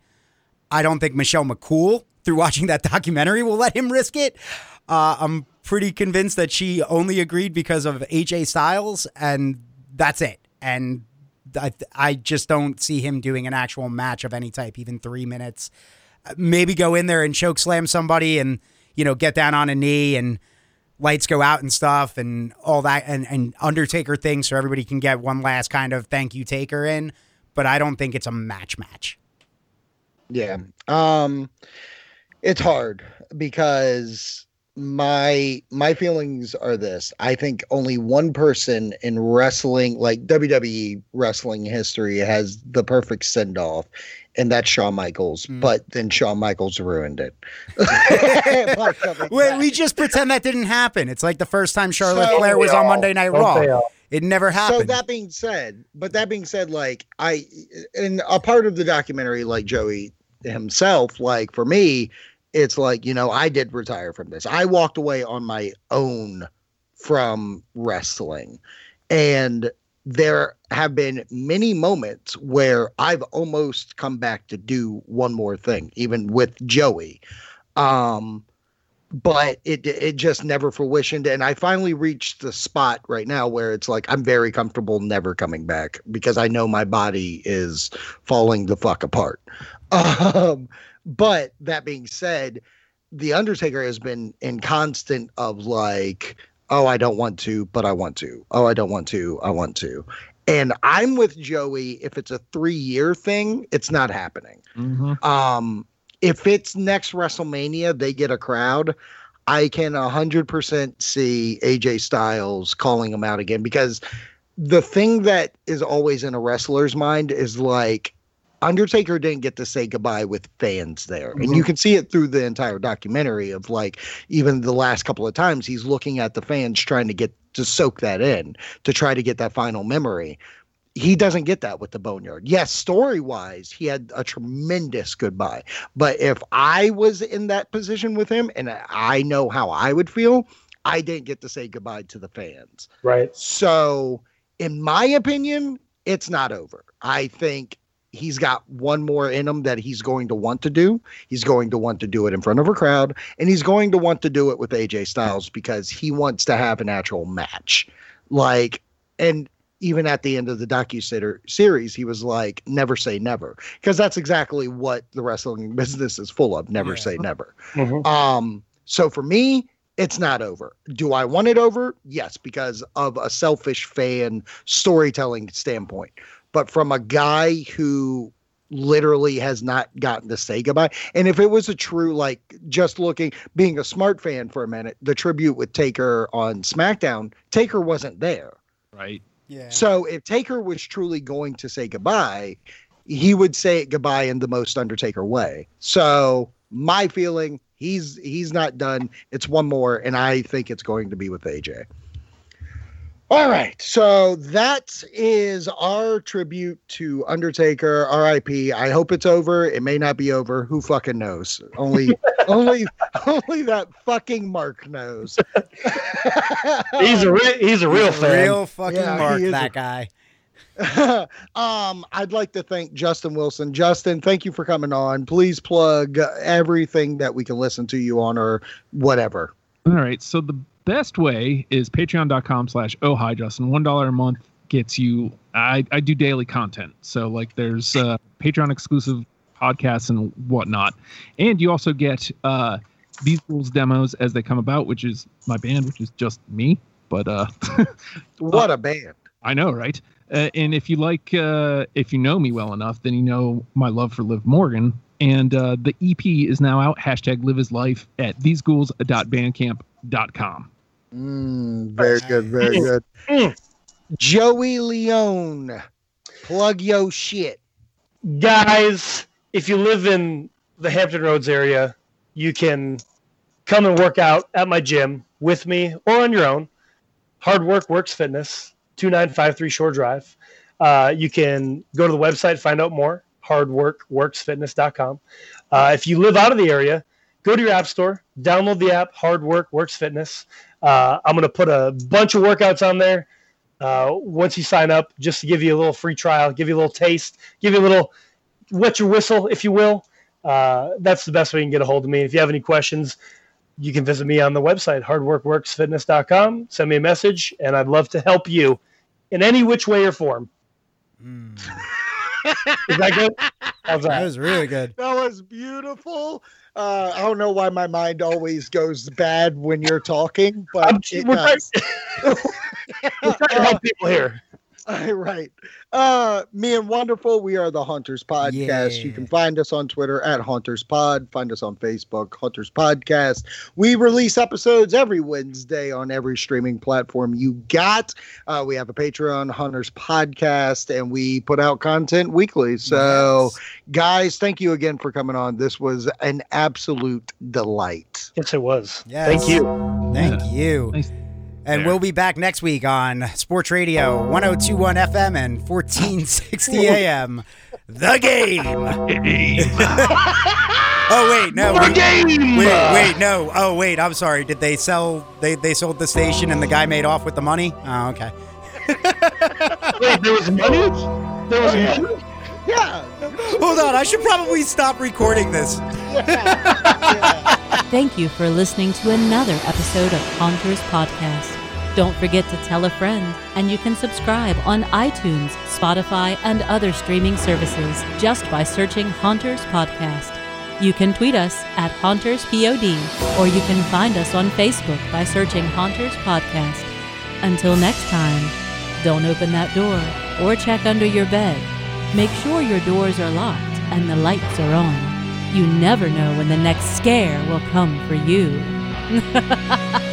I don't think Michelle McCool, through watching that documentary, will let him risk it. Uh, I'm pretty convinced that she only agreed because of AJ Styles, and that's it. And I, I just don't see him doing an actual match of any type, even three minutes. Maybe go in there and choke slam somebody and, you know, get down on a knee and lights go out and stuff and all that and, and Undertaker thing so everybody can get one last kind of thank you taker in. But I don't think it's a match match. Yeah. Um it's hard because my my feelings are this. I think only one person in wrestling like WWE wrestling history has the perfect send off and that's Shawn Michaels, Mm. but then Shawn Michaels ruined it. <laughs> By Wait, we just pretend that didn't happen. It's like the first time Charlotte So- Flair was on Monday Night Raw. It never happened. So that being said, but that being said, like I, and a part of the documentary, like Joey himself, like for me, it's like you know I did retire from this. I walked away on my own from wrestling, and there have been many moments where I've almost come back to do one more thing, even with Joey. Um, but it it just never fruitioned and i finally reached the spot right now where it's like i'm very comfortable never coming back because i know my body is falling the fuck apart <laughs> um but that being said the undertaker has been in constant of like oh i don't want to but i want to oh i don't want to i want to and i'm with joey if it's a three year thing it's not happening Mhm. um, if it's next WrestleMania, they get a crowd. I can 100% see AJ Styles calling him out again because the thing that is always in a wrestler's mind is like Undertaker didn't get to say goodbye with fans there. And you mm-hmm. can see it through the entire documentary of like even the last couple of times he's looking at the fans trying to get to soak that in to try to get that final memory. He doesn't get that with the boneyard. Yes story wise he had a tremendous goodbye. But if i was in that position with him and i know how i would feel i didn't get to say goodbye to the fans. Right. so in my opinion it's not over. I think he's got one more in him that he's going to want to do he's going to want to do it in front of a crowd and he's going to want to do it with aj styles because he wants to have an actual match like and even at the end of the docu series, he was like, "Never say never," because that's exactly what the wrestling <laughs> business is full of. Never Yeah. say never. Mhm. Um, so for me, it's not over. Do I want it over? Yes, because of a selfish fan storytelling standpoint. But from a guy who literally has not gotten to say goodbye. And if it was a true, like, just looking, being a smart fan for a minute, the tribute with Taker on SmackDown, Taker wasn't there. Right. yeah. So if Taker was truly going to say goodbye, he would say it goodbye in the most Undertaker way. So my feeling, he's he's not done. It's one more, and I think it's going to be with AJ. All right, so that is our tribute to Undertaker, R.I.P. I hope it's over. It may not be over. Who fucking knows? Only, <laughs> only, only that fucking Mark knows. <laughs> He's a re- he's a real fan. Real fucking Yeah, mark, that a- guy. <laughs> um, I'd like to thank Justin Wilson. Justin, thank you for coming on. Please plug everything that we can listen to you on or whatever. All right. So the best way is patreon.com slash oh hi justin one dollar a month gets you I, I do daily content so like there's uh patreon exclusive podcasts and whatnot and you also get uh These Ghouls demos as they come about which is my band which is just me but uh <laughs> What a band. I know, right? Uh, and if you like, uh, if you know me well enough, then you know my love for Liv Morgan. And uh, the EP is now out. Hashtag Live His Life at theseghouls.bandcamp.com. Mm, very good, very good. Mm. Joey Leone, plug yo shit. guys, if you live in the Hampton Roads area, you can come and work out at my gym with me or on your own. Hard Work Works Fitness, 2953 Shore Drive. Uh, you can go to the website, find out more, hardworkworksfitness.com. Uh, if you live out of the area, go to your app store, download the app, Hard Work Works Fitness. Uh, I'm going to put a bunch of workouts on there. Uh, once you sign up, just to give you a little free trial, give you a little taste, give you a little wet your whistle, if you will. Uh, that's the best way you can get a hold of me. If you have any questions, you can visit me on the website, hardworkworksfitness.com. Send me a message, and I'd love to help you in any which way or form. Is that good? <laughs> How's That that? was really good. That was beautiful. Uh, I don't know why my mind always goes bad when you're talking, but I'm- it we're, trying, we're trying to help people here. <laughs> right. Uh, me and Wonderful, we are the Haunters Podcast. You can find us on Twitter at Haunters Pod. Find us on Facebook, Haunters Podcast. We release episodes every Wednesday on every streaming platform you got. Uh, we have a Patreon, Haunters Podcast, and we put out content weekly. So, Yes. guys, thank you again for coming on. This was an absolute delight. Yes, it was. Yes. Thank you. Thank Yeah. you. Nice. And There. we'll be back next week on Sports Radio 1021 FM and 1460 AM. <laughs> The <laughs> game. oh wait, no. The game! Wait, wait, no. Oh wait, I'm sorry. Did they sell they they sold the station and the guy made off with the money? Oh, okay. <laughs> Wait, there was money? There was money? Yeah. Hold on, I should probably stop recording this. Thank you for listening to another episode of Haunters Podcast. Don't forget to tell a friend, and you can subscribe on iTunes, Spotify, and other streaming services just by searching Haunters Podcast. You can tweet us at HauntersPod, or you can find us on Facebook by searching Haunters Podcast. Until next time, don't open that door or check under your bed. Make sure your doors are locked and the lights are on. You never know when the next scare will come for you. <laughs>